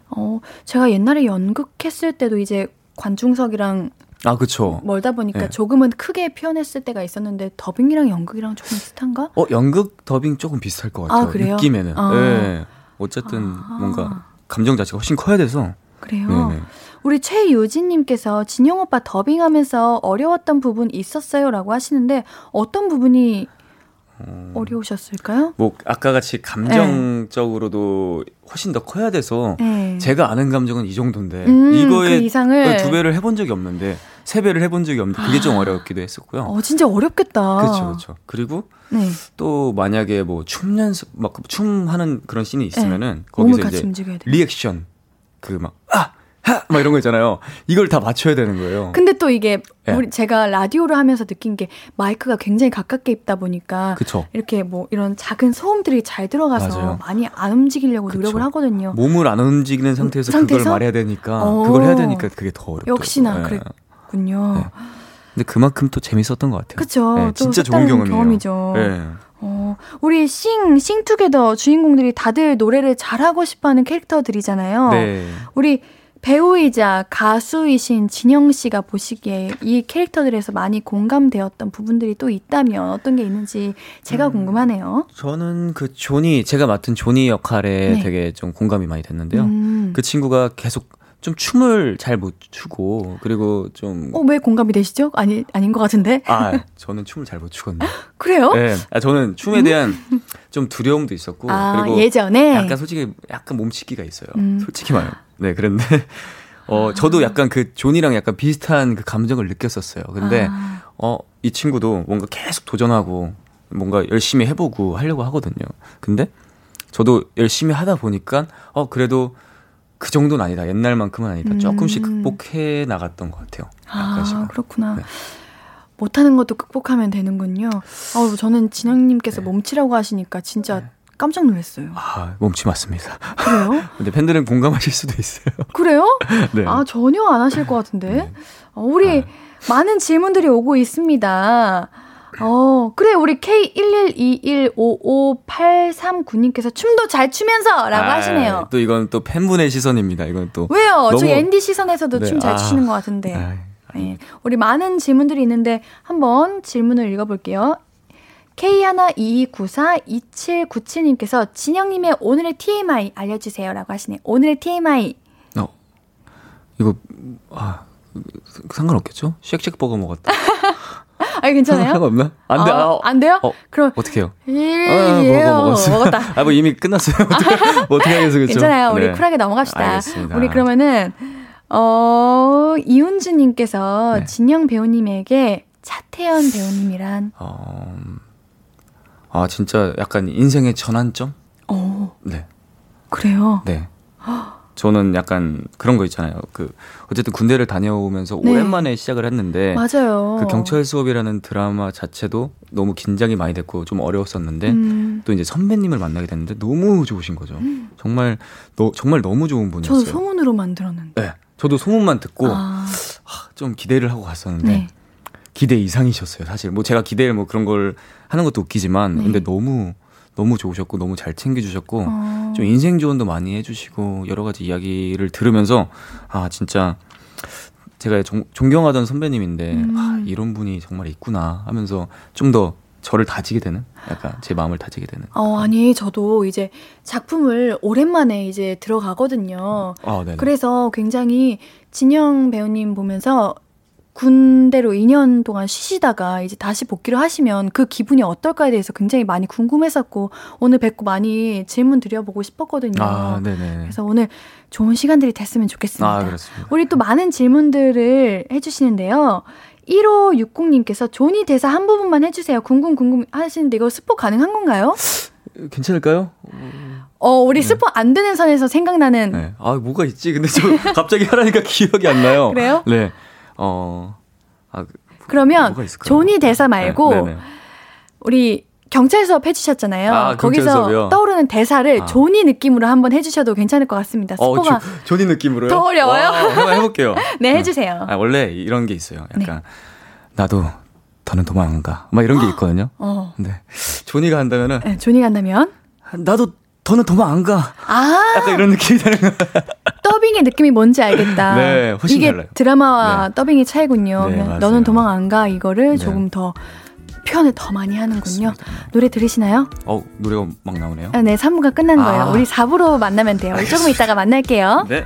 어, 제가 옛날에 연극했을 때도 이제 관중석이랑 아, 그쵸. 멀다 보니까 네. 조금은 크게 표현했을 때가 있었는데 더빙이랑 연극이랑 조금 비슷한가? 어, 연극 더빙 조금 비슷할 것 같아요. 아, 그래요? 느낌에는. 아. 네. 어쨌든 아. 뭔가 감정 자체가 훨씬 커야 돼서. 그래요. 네네. 우리 최유진님께서 진영 오빠 더빙하면서 어려웠던 부분 있었어요라고 하시는데 어떤 부분이 어... 어려우셨을까요? 뭐 아까 같이 감정적으로도 네. 훨씬 더 커야 돼서 네. 제가 아는 감정은 이 정도인데 음, 이거에 그 이상을 두 배를 해본 적이 없는데 세 배를 해본 적이 없는데 그게 좀 아. 어렵기도 했었고요. 어 진짜 어렵겠다. 그렇죠, 그렇죠. 그리고 네. 또 만약에 뭐 춤 연습 막 춤 하는 그런 씬이 있으면은 네. 거기서 이제 리액션 그 막 아 막 이런 거 있잖아요. 이걸 다 맞춰야 되는 거예요. 근데 또 이게 네. 우리 제가 라디오를 하면서 느낀 게 마이크가 굉장히 가깝게 있다 보니까 그쵸. 이렇게 뭐 이런 작은 소음들이 잘 들어가서 맞아요. 많이 안 움직이려고 그쵸. 노력을 하거든요. 몸을 안 움직이는 상태에서, 상태에서? 그걸 말해야 되니까 어. 그걸 해야 되니까 그게 더 어렵죠. 역시나 네. 그랬군요. 네. 근데 그만큼 또 재밌었던 것 같아요. 그렇죠. 네, 진짜 좋은 경험이에요. 경험이죠. 네. 어, 우리 싱, 싱투게더 주인공들이 다들 노래를 잘하고 싶어 하는 캐릭터들이잖아요. 네. 우리 배우이자 가수이신 진영 씨가 보시기에 이 캐릭터들에서 많이 공감되었던 부분들이 또 있다면 어떤 게 있는지 제가 음, 궁금하네요. 저는 그 조니 제가 맡은 조니 역할에 네. 되게 좀 공감이 많이 됐는데요. 음. 그 친구가 계속 좀 춤을 잘 못 추고 그리고 좀 어, 왜 공감이 되시죠? 아니 아닌 것 같은데. 아, 저는 춤을 잘 못 추거든요. 그래요? 네. 아, 저는 춤에 대한 좀 두려움도 있었고 아, 그리고 예전에 약간 솔직히 약간 몸치기가 있어요. 음. 솔직히 말하면. 네, 그런데 어 저도 약간 그 존이랑 약간 비슷한 그 감정을 느꼈었어요. 근데 아. 어 이 친구도 뭔가 계속 도전하고 뭔가 열심히 해보고 하려고 하거든요. 근데 저도 열심히 하다 보니까 어 그래도 그 정도는 아니다. 옛날만큼은 아니다. 음. 조금씩 극복해 나갔던 것 같아요. 약간씩은. 아 그렇구나. 네. 못하는 것도 극복하면 되는군요. 어, 저는 진영님께서 네. 몸치라고 하시니까 진짜 네. 깜짝 놀랐어요. 아, 몸치 맞습니다. 그래요? 근데 팬들은 공감하실 수도 있어요. 그래요? 네. 아, 전혀 안 하실 것 같은데. 네. 어, 우리 아. 많은 질문들이 오고 있습니다. 어, 그래, 우리 K112155839님께서 춤도 잘 추면서 라고 아, 하시네요. 또 이건 또 팬분의 시선입니다. 이건 또. 왜요? 너무... 저희 앤디 시선에서도 네. 춤잘 아. 추시는 것 같은데. 아. 네. 우리 많은 질문들이 있는데 한번 질문을 읽어볼게요. K122942797님께서 진영님의 오늘의 TMI 알려주세요 라고 하시네. 오늘의 TMI. 어, 이거, 아, 상관없겠죠? 쉑쉑 버거 먹었다. 아 괜찮아요? 상관없나? 안 돼. 어, 안 돼요? 어, 그럼 어떻게 해요? 예, 아, 먹었어. 먹었다. 아, 뭐 이미 끝났어요. 어떻게, 뭐 어떻게 하겠어, 그죠? 괜찮아요. 우리 네. 쿨하게 넘어갑시다. 알겠습니다. 우리 그러면은, 어, 이훈주 님께서 네. 진영 배우님에게 차태현 배우님이란? 어, 아, 진짜 약간 인생의 전환점? 어. 네. 그래요? 네. 저는 약간 그런 거 있잖아요. 그 어쨌든 군대를 다녀오면서 네. 오랜만에 시작을 했는데 맞아요. 그 경찰 수업이라는 드라마 자체도 너무 긴장이 많이 됐고 좀 어려웠었는데 음. 또 이제 선배님을 만나게 됐는데 너무 좋으신 거죠. 음. 정말 너, 정말 너무 좋은 분이었어요. 저도 소문으로 만들었는데. 네. 저도 소문만 듣고 아. 좀 기대를 하고 갔었는데 네. 기대 이상이셨어요, 사실. 뭐 제가 기대를 뭐 그런 걸 하는 것도 웃기지만, 네. 근데 너무, 너무 좋으셨고, 너무 잘 챙겨주셨고, 어. 좀 인생 조언도 많이 해주시고, 여러 가지 이야기를 들으면서, 아, 진짜, 제가 종, 존경하던 선배님인데, 음. 아, 이런 분이 정말 있구나 하면서 좀 더 저를 다지게 되는? 약간 제 마음을 다지게 되는. 어, 아니, 저도 이제 작품을 오랜만에 이제 들어가거든요. 아, 그래서 굉장히 진영 배우님 보면서 군대로 2년 동안 쉬시다가 이제 다시 복귀를 하시면 그 기분이 어떨까에 대해서 굉장히 많이 궁금했었고 오늘 뵙고 많이 질문 드려보고 싶었거든요. 아, 네네. 그래서 오늘 좋은 시간들이 됐으면 좋겠습니다. 아, 그렇습니다. 우리 또 많은 질문들을 해주시는데요. 1560님께서 조니 대사 한 부분만 해주세요. 궁금 궁금 하시는데 이거 스포 가능한 건가요? 괜찮을까요? 어, 우리 네. 스포 안 되는 선에서 생각나는. 네. 아, 뭐가 있지? 근데 저 갑자기 하라니까 기억이 안 나요. 그래요? 네. 어, 아, 그, 그러면 조니 대사 말고 네, 우리 경찰 수업 해주셨잖아요. 아, 거기서 수업이요? 떠오르는 대사를 아. 조니 느낌으로 한번 해주셔도 괜찮을 것 같습니다. 어, 스포가 어, 조, 조니 느낌으로요? 더 어려워요? 와, 한번 해볼게요. 네, 해주세요. 아, 원래 이런 게 있어요. 약간 나도 더는 도망 안 가. 막 이런 게 있거든요. 어. 네. 조니가 한다면은. 네, 조니가 한다면? 나도 더는 도망 안 가. 아. 약간 이런 느낌이 드는 거. 더빙의 느낌이 뭔지 알겠다. 네, 훨씬 이게 달라요. 드라마와 네. 더빙의 차이군요. 네, 너는 도망 안 가. 이거를 네. 조금 더 표현을 더 많이 하는군요. 그렇습니다. 노래 들으시나요? 어, 노래가 막 나오네요. 아, 네, 3부가 끝난 아. 거예요. 우리 4부로 만나면 돼요. 우리 조금 이따가 만날게요. 네.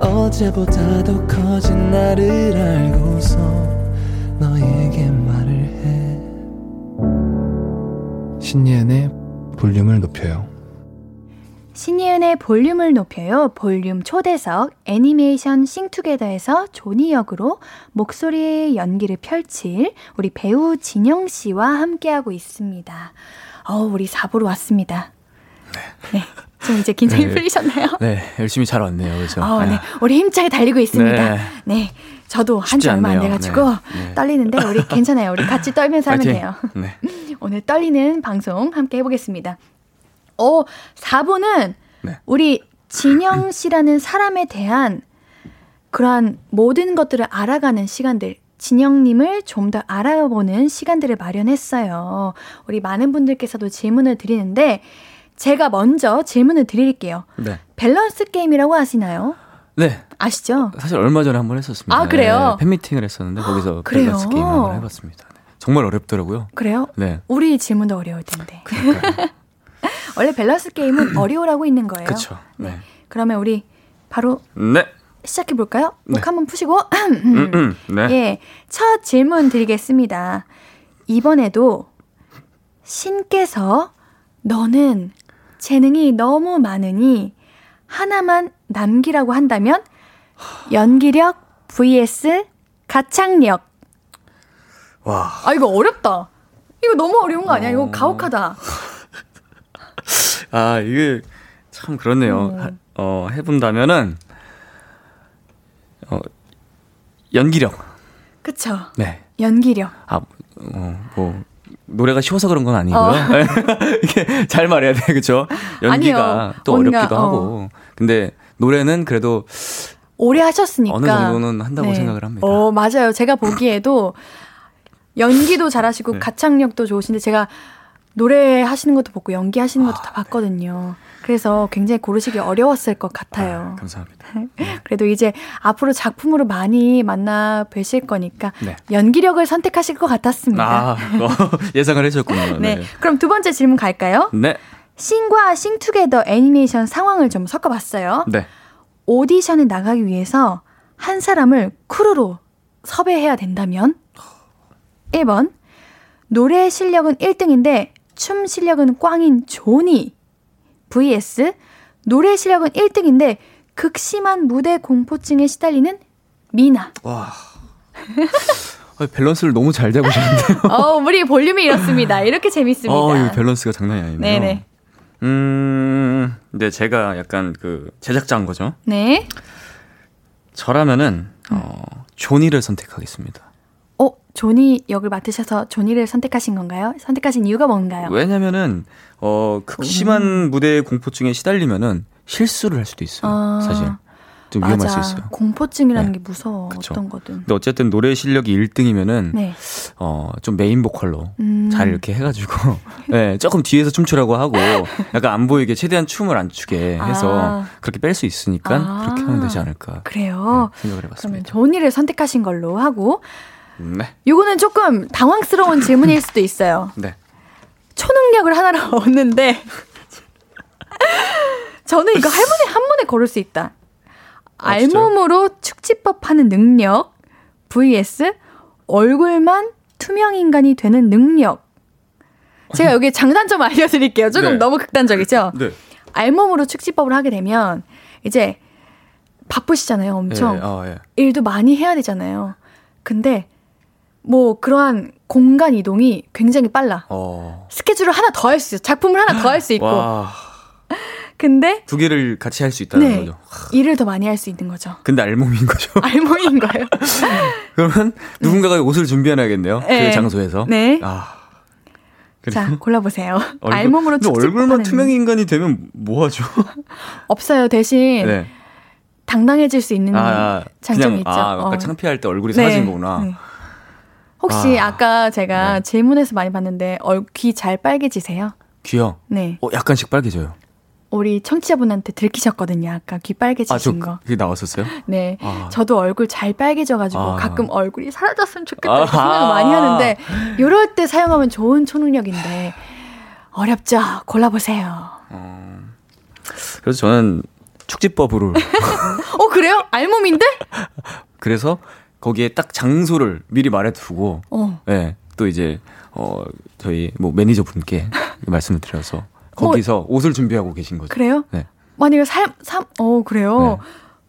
어제보다 더 커진 나를 알고서 너에게 말을 해 신예은의 볼륨을 높여요 신예은의 볼륨을 높여요. 볼륨 초대석 애니메이션 싱투게더에서 조니 역으로 목소리의 연기를 펼칠 우리 배우 진영 씨와 함께하고 있습니다. 어, 우리 4부로 왔습니다. 네. 네. 좀 이제 긴장이 네. 풀리셨나요? 네, 열심히 잘 왔네요. 그죠? 어, 네. 우리 힘차게 달리고 있습니다. 네. 네. 저도 한지 얼마 안 돼가지고 네. 네. 떨리는데 우리 괜찮아요. 우리 같이 떨면서 하면 돼요. 네. 오늘 떨리는 방송 함께 해보겠습니다. 어, 4부는 네. 우리 진영 씨라는 사람에 대한 그러한 모든 것들을 알아가는 시간들, 진영님을 좀 더 알아보는 시간들을 마련했어요. 우리 많은 분들께서도 질문을 드리는데, 제가 먼저 질문을 드릴게요. 네. 밸런스 게임이라고 아시나요? 네. 아시죠? 사실 얼마 전에 한 번 했었습니다. 아, 그래요? 네, 팬미팅을 했었는데, 거기서 그래요? 밸런스 게임 한 번 해봤습니다. 네. 정말 어렵더라고요. 그래요? 네. 우리 질문도 어려울 텐데. 원래 밸런스 게임은 어려우라고 있는 거예요. 그렇죠. 네. 그러면 우리 바로 네. 시작해 볼까요? 목 네. 한번 푸시고. 음, 음, 네. 예. 첫 질문 드리겠습니다. 이번에도 신께서 너는 재능이 너무 많으니 하나만 남기라고 한다면 연기력 vs 가창력. 와. 아 이거 어렵다. 이거 너무 어려운 거 아니야? 이거 어. 가혹하다. 아, 이게 참 그렇네요. 음. 어, 해본다면은, 어, 연기력. 그쵸. 네. 연기력. 아, 어, 뭐, 노래가 쉬워서 그런 건 아니고요. 어. 이게 잘 말해야 돼, 그쵸? 연기가 아니요. 또 뭔가, 어렵기도 어. 하고. 근데 노래는 그래도 오래 하셨으니까 어느 정도는 한다고 네. 생각을 합니다. 어, 맞아요. 제가 보기에도 연기도 잘하시고 네. 가창력도 좋으신데 제가 노래 하시는 것도 보고 연기 하시는 것도 아, 다 봤거든요. 네. 그래서 굉장히 고르시기 어려웠을 것 같아요. 아, 감사합니다. 네. 그래도 이제 앞으로 작품으로 많이 만나 뵈실 거니까 네. 연기력을 선택하실 것 같았습니다. 아, 어, 예상을 해주셨군요. 네. 네. 그럼 두 번째 질문 갈까요? 네. 싱과 싱투게더 애니메이션 상황을 좀 섞어봤어요. 네. 오디션에 나가기 위해서 한 사람을 크루로 섭외해야 된다면 1번 노래 실력은 1등인데 춤 실력은 꽝인 조니 vs 노래 실력은 1등인데 극심한 무대 공포증에 시달리는 미나. 와. 밸런스를 너무 잘 잡으셨는데요. 어, 우리 볼륨이 이렇습니다. 이렇게 재밌습니다. 어, 이 밸런스가 장난이 아니네요. 네네. 음, 근데 제가 약간 그 제작자인 거죠. 네. 저라면은 어, 조니를 선택하겠습니다. 어, 조니 역을 맡으셔서 조니를 선택하신 건가요? 선택하신 이유가 뭔가요? 왜냐면은 어 극심한 음. 무대 공포증에 시달리면은 실수를 할 수도 있어요. 아. 사실. 좀 위험할 맞아. 수 있어요. 공포증이라는 네. 게 무서워. 그쵸. 어떤 거든. 근데 어쨌든 노래 실력이 1등이면은 네. 어좀 메인 보컬로 음. 잘 이렇게 해가지고 네, 조금 뒤에서 춤추라고 하고 약간 안 보이게 최대한 춤을 안 추게 해서 아. 그렇게 뺄 수 있으니까 아. 그렇게 하면 되지 않을까. 그래요. 네, 생각을 해봤습니다. 그러면 좋은 일을 선택하신 걸로 하고. 네. 요거는 조금 당황스러운 질문일 수도 있어요. 네. 초능력을 하나를 얻는데 저는 이거 할머니 한 번에 걸을 수 있다. 아, 알몸으로 축지법 하는 능력 vs 얼굴만 투명 인간이 되는 능력. 제가 여기 장단점 알려드릴게요. 조금 네. 너무 극단적이죠? 네. 알몸으로 축지법을 하게 되면 이제 바쁘시잖아요, 엄청. 예, 어, 예. 일도 많이 해야 되잖아요. 근데 뭐 그러한 공간 이동이 굉장히 빨라. 어. 스케줄을 하나 더 할 수 있어. 작품을 하나 더 할 수 있고. 와. 근데 두 개를 같이 할 수 있다는 네, 거죠. 일을 더 많이 할 수 있는 거죠. 근데 알몸인 거죠. 알몸인 거예요. 그러면 누군가가 옷을 준비해놔야겠네요. 네. 그 장소에서. 네. 아. 자, 골라보세요. 얼굴, 알몸으로 근데 얼굴만 투명 인간이 되면 뭐 하죠? 없어요. 대신 네. 당당해질 수 있는 아, 장점이 있죠. 아, 아까 어. 창피할 때 얼굴이 네. 사라진 거구나. 네. 혹시 아, 까 제가 네. 질문에서 많이 봤는데 귀잘 빨개지세요? 귀요? 네. 어, 약간씩 빨개져요. 우리 청취자분한테 들키셨거든요. 아까 귀 빨개지신 아, 거. 그게 나왔었어요? 네. 아. 저도 얼굴 잘 빨개져가지고 아. 가끔 얼굴이 사라졌으면 좋겠다 생각을 많이 하는데 이럴 때 사용하면 좋은 초능력인데 어렵죠. 골라보세요. 어. 그래서 저는 축지법으로. 어 그래요? 알몸인데? 그래서 거기에 딱 장소를 미리 말해두고, 어. 네, 또 이제 어 저희 뭐 매니저 분께 말씀을 드려서 거기서 뭐, 옷을 준비하고 계신 거죠. 그래요? 네. 만약에 삶, 삶, 어 그래요. 네.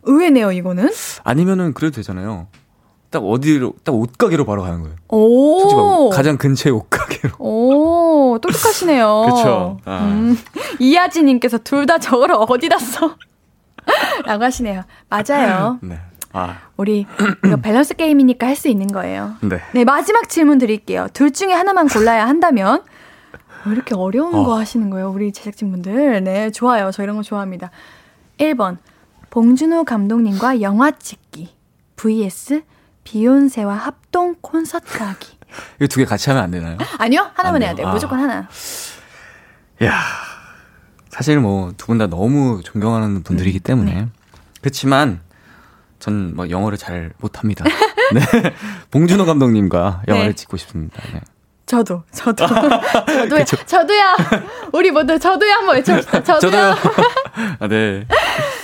의외네요 이거는. 아니면은 그래도 되잖아요. 딱 어디로 딱 옷가게로 바로 가는 거예요. 오. 가장 근처의 옷가게로. 오, 똑똑하시네요. 그렇죠. 아. 음, 이하진님께서 둘 다 저걸 어디다 써? 라고 하시네요. 맞아요. 네. 아. 우리 이거 밸런스 게임이니까 할 수 있는 거예요. 네. 네, 마지막 질문 드릴게요. 둘 중에 하나만 골라야 한다면 왜 이렇게 어려운 어. 거 하시는 거예요, 우리 제작진분들? 네, 좋아요. 저 이런 거 좋아합니다. 1번 봉준호 감독님과 영화 찍기 vs 비욘세와 합동 콘서트 하기. 이거 두 개 같이 하면 안 되나요? 아니요, 하나만 해야 돼요. 아. 무조건 하나. 야, 사실 뭐 두 분 다 너무 존경하는 분들이기 때문에 네. 그렇지만 전뭐 영어를 잘 못합니다. 네. 봉준호 감독님과 영화를 네. 찍고 싶습니다. 네. 저도, 저도. 저도야. 저도야. 우리 모두 저도야 한번 외쳐봅시다. 저도야. 저도요. 아, 네.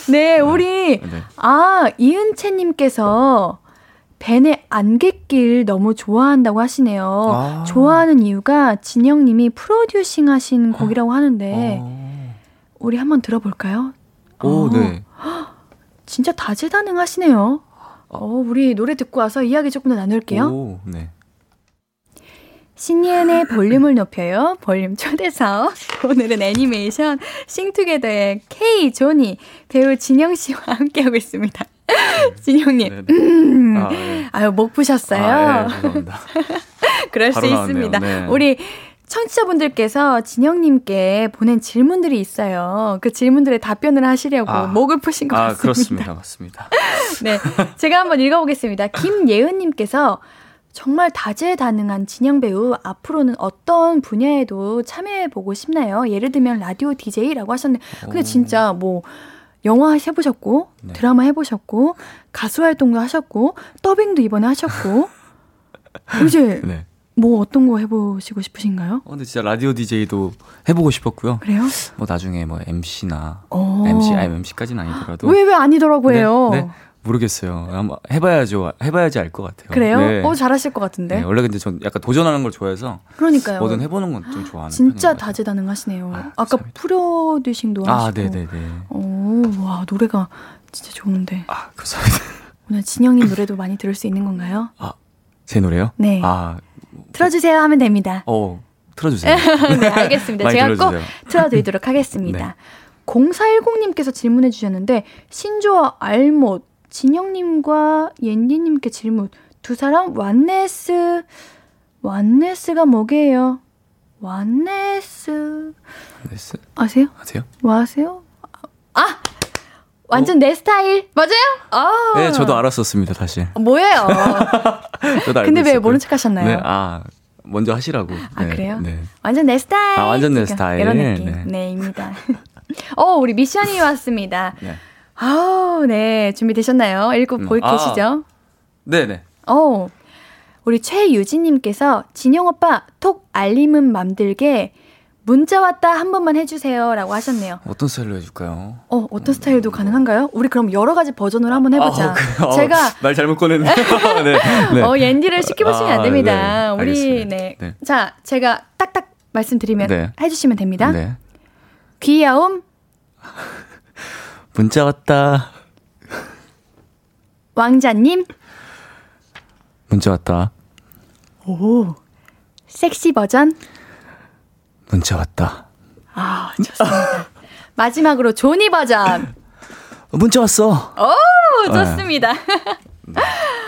네, 우리, 네. 아, 이은채님께서 벤의 안갯길 너무 좋아한다고 하시네요. 아. 좋아하는 이유가 진영님이 프로듀싱 하신 곡이라고 하는데, 아. 우리 한번 들어볼까요? 오, 어. 네. 진짜 다재다능하시네요. 어, 우리 노래 듣고 와서 이야기 조금 더 나눌게요. 오, 네. 신예은의 볼륨을 높여요. 볼륨 초대석. 오늘은 애니메이션 싱투게더의 K 조니 배우 진영 씨와 함께하고 있습니다. 진영님, 음, 아, 네. 아유 목 푸셨어요. 아, 네, 그럴 수 있습니다. 네. 우리 청취자분들께서 진영님께 보낸 질문들이 있어요. 그 질문들에 답변을 하시려고 아, 목을 푸신 것 아, 같습니다. 그렇습니다. 맞습니다. 네. 제가 한번 읽어보겠습니다. 김예은님께서 정말 다재다능한 진영 배우 앞으로는 어떤 분야에도 참여해보고 싶나요? 예를 들면 라디오 DJ라고 하셨는데 근데 진짜 뭐 영화 해보셨고 네. 드라마 해보셨고 가수 활동도 하셨고 더빙도 이번에 하셨고 이제 네. 뭐 어떤 거 해보시고 싶으신가요? 어, 근데 진짜 라디오 DJ도 해보고 싶었고요. 그래요? 뭐 나중에 뭐 MC나 오. MC, 아니 MC까지는 아니더라도 왜 왜 아니더라고 해요. 네, 네. 모르겠어요. 한번 해봐야죠. 해봐야지 알 것 같아요. 그래요? 네. 어, 잘하실 것 같은데. 네, 원래 근데 전 약간 도전하는 걸 좋아해서. 그러니까요. 뭐든 해보는 건 좀 좋아하는 진짜 다재다능하시네요. 아, 까 프로듀싱도 아, 하시고. 네네네. 오, 와 노래가 진짜 좋은데. 아, 감사합니다. 오늘 진영님 노래도 많이 들을 수 있는 건가요? 아, 제 노래요? 네. 아, 틀어주세요 하면 됩니다. 어, 틀어주세요. 네, 알겠습니다. 제가 들어주세요. 꼭 틀어드리도록 하겠습니다. 네. 0410님께서 질문해 주셨는데, 신조어 알못, 진영님과 옌디님께 질문. 두 사람 완네스, 완네스가 뭐게요? 완네스. 아세요? 아세요? 뭐 아세요? 아! 완전 어? 내 스타일 맞아요? 아. 네, 저도 알았었습니다, 사실. 뭐예요? 저도 알고 근데 왜 모른 척 하셨나요? 네, 아, 먼저 하시라고. 아, 네, 그래요? 네. 완전 내 스타일. 아, 완전 내 스타일. 이런 느낌. 네, 네 입니다. 어, 우리 미션이 왔습니다. 네. 아우, 네. 준비되셨나요? 읽고 음, 보이 아, 계시죠? 네네. 어, 우리 최유진님께서 진영 오빠 톡 알림은 맘들게 문자 왔다 한 번만 해주세요. 라고 하셨네요. 어떤 스타일로 해줄까요? 어, 어떤 스타일도 음... 가능한가요? 우리 그럼 여러 가지 버전으로 한번 해보자. 아, 그, 어, 제가. 말 잘못 꺼냈네. 네, 네. 어, 옌디를 시켜보시면 아, 안 됩니다. 네, 우리, 네. 네. 자, 제가 딱딱 말씀드리면 네. 해주시면 됩니다. 네. 귀여움. 문자 왔다. 왕자님. 문자 왔다. 오. 섹시 버전. 문자 왔다. 아, 좋습니다. 마지막으로 조니 버전. 문자 왔어. 오, 좋습니다. 네.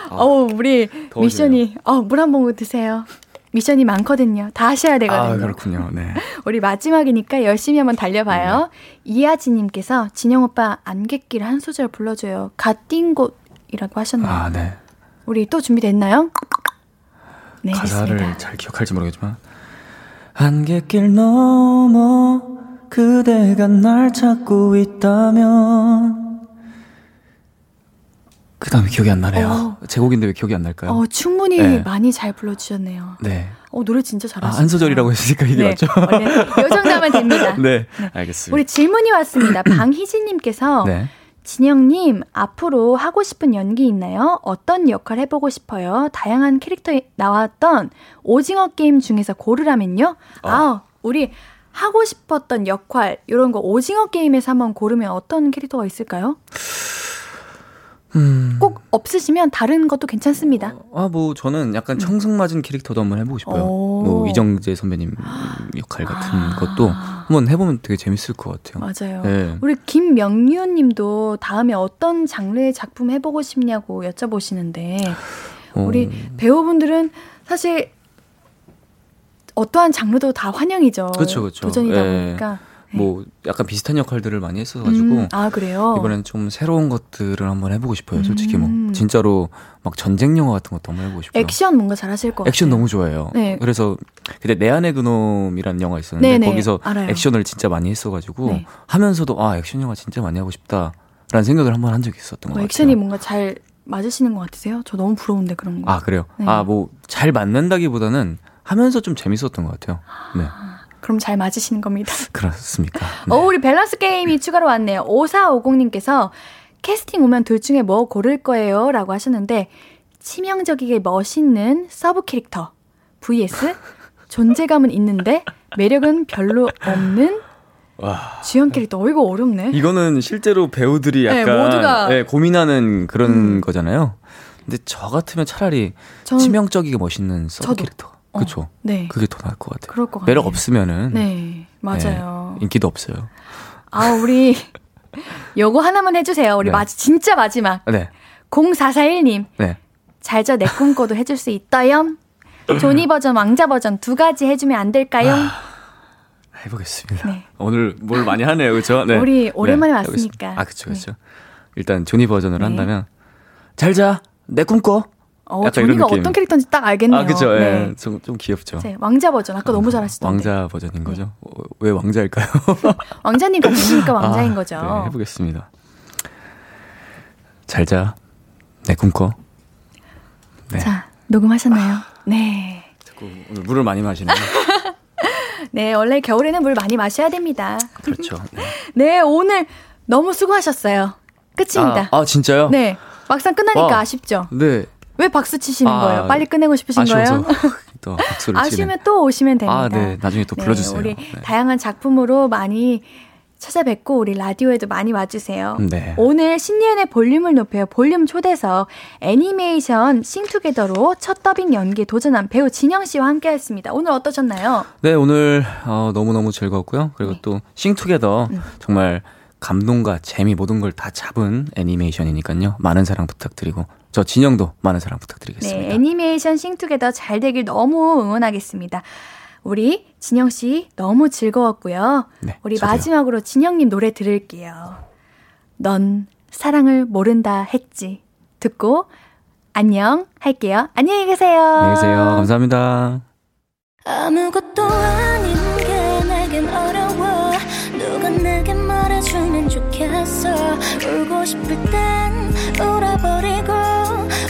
어, 우리 더워지네요. 미션이, 어, 물 한 모금 드세요. 미션이 많거든요. 다 하셔야 되거든요. 아, 그렇군요. 네. 우리 마지막이니까 열심히 한번 달려봐요. 네. 이하진님께서 진영 오빠 안갯길 한 소절 불러줘요. 갓뛴 곳이라고 하셨나요? 아, 네. 우리 또 준비됐나요? 네, 가사를 됐습니다. 잘 기억할지 모르겠지만 안갯길 넘어 그대가 날 찾고 있다면 그 다음에 기억이 안 나네요. 어. 제 곡인데 왜 기억이 안 날까요? 어, 충분히 네. 많이 잘 불러주셨네요. 네. 어, 노래 진짜 잘하시네요. 아, 한 소절이라고 했으니까 이게 네. 맞죠? 요 정도면 됩니다. 네, 네, 알겠습니다. 우리 질문이 왔습니다. 방희진님께서 네. 진영님, 앞으로 하고 싶은 연기 있나요? 어떤 역할 해보고 싶어요? 다양한 캐릭터에 나왔던 오징어 게임 중에서 고르라면요? 어. 아, 우리 하고 싶었던 역할, 이런 거 오징어 게임에서 한번 고르면 어떤 캐릭터가 있을까요? 음. 꼭 없으시면 다른 것도 괜찮습니다. 어, 아, 뭐 저는 약간 청승맞은 캐릭터도 한번 해보고 싶어요. 오. 뭐 이정재 선배님 역할 같은 아. 것도 한번 해보면 되게 재밌을 것 같아요. 맞아요. 네. 우리 김명유님도 다음에 어떤 장르의 작품 해보고 싶냐고 여쭤보시는데 어. 우리 배우분들은 사실 어떠한 장르도 다 환영이죠. 그렇죠, 그렇죠. 도전이다 네. 보니까. 네. 뭐 약간 비슷한 역할들을 많이 했어가지고 음, 아 그래요? 이번엔 좀 새로운 것들을 한번 해보고 싶어요. 솔직히 뭐 음. 진짜로 막 전쟁 영화 같은 것도 한번 해보고 싶어요. 액션 뭔가 잘하실 것 액션 같아요. 너무 좋아해요. 네. 그래서 그때 내 안의 그놈이라는 영화 있었는데 네네, 거기서 알아요. 액션을 진짜 많이 했어가지고 네. 하면서도 아 액션 영화 진짜 많이 하고 싶다라는 생각을 한번 한 적이 있었던 어, 것 같아요. 액션이 뭔가 잘 맞으시는 것 같으세요? 저 너무 부러운데 그런 거. 아 그래요? 네. 아뭐 잘 맞는다기보다는 하면서 좀 재밌었던 것 같아요. 네. 그럼 잘 맞으시는 겁니다. 그렇습니까? 네. 어, 우리 밸런스 게임이 추가로 왔네요. 5450님께서 캐스팅 오면 둘 중에 뭐 고를 거예요? 라고 하셨는데, 치명적이게 멋있는 서브 캐릭터. vs 존재감은 있는데 매력은 별로 없는 와. 주연 캐릭터. 어, 이거 어렵네. 이거는 실제로 배우들이 네, 약간 네, 모두가 네, 고민하는 그런 음. 거잖아요. 근데 저 같으면 차라리 치명적이게 멋있는 서브 저도. 캐릭터. 그렇죠. 어, 네. 그게 더 나을 것 같아요. 그럴 것 매력 없으면은 네, 맞아요. 네, 인기도 없어요. 아, 우리 요거 하나만 해 주세요. 우리 네. 마 진짜 마지막. 네. 0441님. 네. 잘 자 내 꿈 꿔도 해줄 수 있나요? 조니 버전, 왕자 버전 두 가지 해주면 안 될까요? 아, 해보겠습니다. 네. 오늘 뭘 많이 하네요, 그렇죠? 네. 우리 오랜만에 네, 왔으니까. 아, 그렇죠, 그렇죠. 일단 조니 버전을 네. 한다면 잘 자, 내 꿈꿔. 어, 조니가 어떤 캐릭터인지 딱 알겠네요. 아, 그죠. 예. 네. 좀, 좀 귀엽죠. 네, 왕자 버전. 아까 어, 너무 잘하시던데. 왕자 버전인 거죠? 네. 어, 왜 왕자일까요? 왕자님 같으니까 왕자인 아, 거죠. 네, 해보겠습니다. 잘 자. 내 꿈꿔. 네. 자, 녹음하셨나요? 네. 자꾸 오늘 물을 많이 마시네요. 네, 원래 겨울에는 물 많이 마셔야 됩니다. 그렇죠. 네, 네 오늘 너무 수고하셨어요. 끝입니다. 아, 아 진짜요? 네. 막상 끝나니까 와, 아쉽죠? 네. 왜 박수 치시는 아, 거예요? 빨리 끝내고 싶으신. 거예요? 또 박수를 아쉬우면 또 오시면 됩니다. 아, 네. 나중에 또 네, 불러주세요. 우리 네. 다양한 작품으로 많이 찾아뵙고 우리 라디오에도 많이 와주세요. 네. 오늘 신예은의 볼륨을 높여요. 볼륨 초대석 애니메이션 싱투게더로 첫 더빙 연기 도전한 배우 진영 씨와 함께했습니다. 오늘 어떠셨나요? 네, 오늘 어, 너무너무 즐거웠고요. 그리고 네. 또 싱투게더 음. 정말 감동과 재미 모든 걸 다 잡은 애니메이션이니까요. 많은 사랑 부탁드리고 저 진영도 많은 사랑 부탁드리겠습니다. 네, 애니메이션 싱투게더 잘 되길 너무 응원하겠습니다. 우리 진영 씨 너무 즐거웠고요. 네, 우리 저도요. 마지막으로 진영님 노래 들을게요. 넌 사랑을 모른다 했지. 듣고 안녕 할게요. 안녕히 계세요. 안녕히 계세요. 감사합니다. 아무것도 아닌 게 내겐 어려워 누가 내게 말해주면 좋겠어 울고 싶을 땐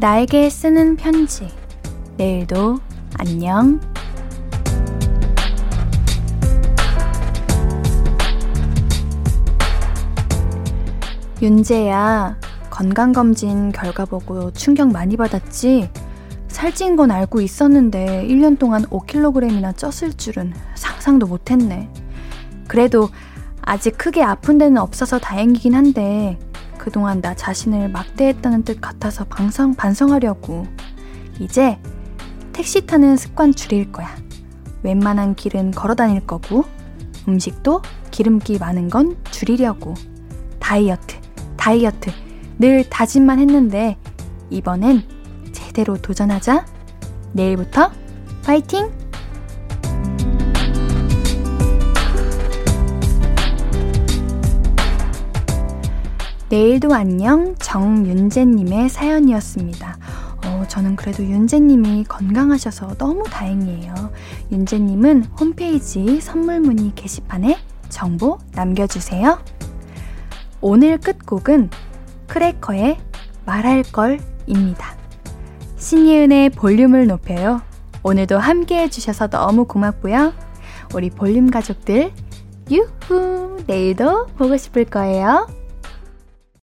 나에게 쓰는 편지. 내일도 안녕. 윤재야, 건강검진 결과 보고 충격 많이 받았지? 살찐 건 알고 있었는데 1년 동안 5kg이나 쪘을 줄은 상상도 못했네. 그래도 아직 크게 아픈 데는 없어서 다행이긴 한데 그동안 나 자신을 막대했다는 뜻 같아서 반성, 반성하려고. 이제 택시 타는 습관 줄일 거야. 웬만한 길은 걸어 다닐 거고, 음식도 기름기 많은 건 줄이려고. 다이어트, 다이어트. 늘 다짐만 했는데, 이번엔 제대로 도전하자. 내일부터 파이팅! 내일도 안녕 정윤재님의 사연이었습니다. 어, 저는 그래도 윤재님이 건강하셔서 너무 다행이에요. 윤재님은 홈페이지 선물 문의 게시판에 정보 남겨주세요. 오늘 끝곡은 크래커의 말할 걸입니다. 신예은의 볼륨을 높여요. 오늘도 함께 해주셔서 너무 고맙고요. 우리 볼륨 가족들, 유후! 내일도 보고 싶을 거예요.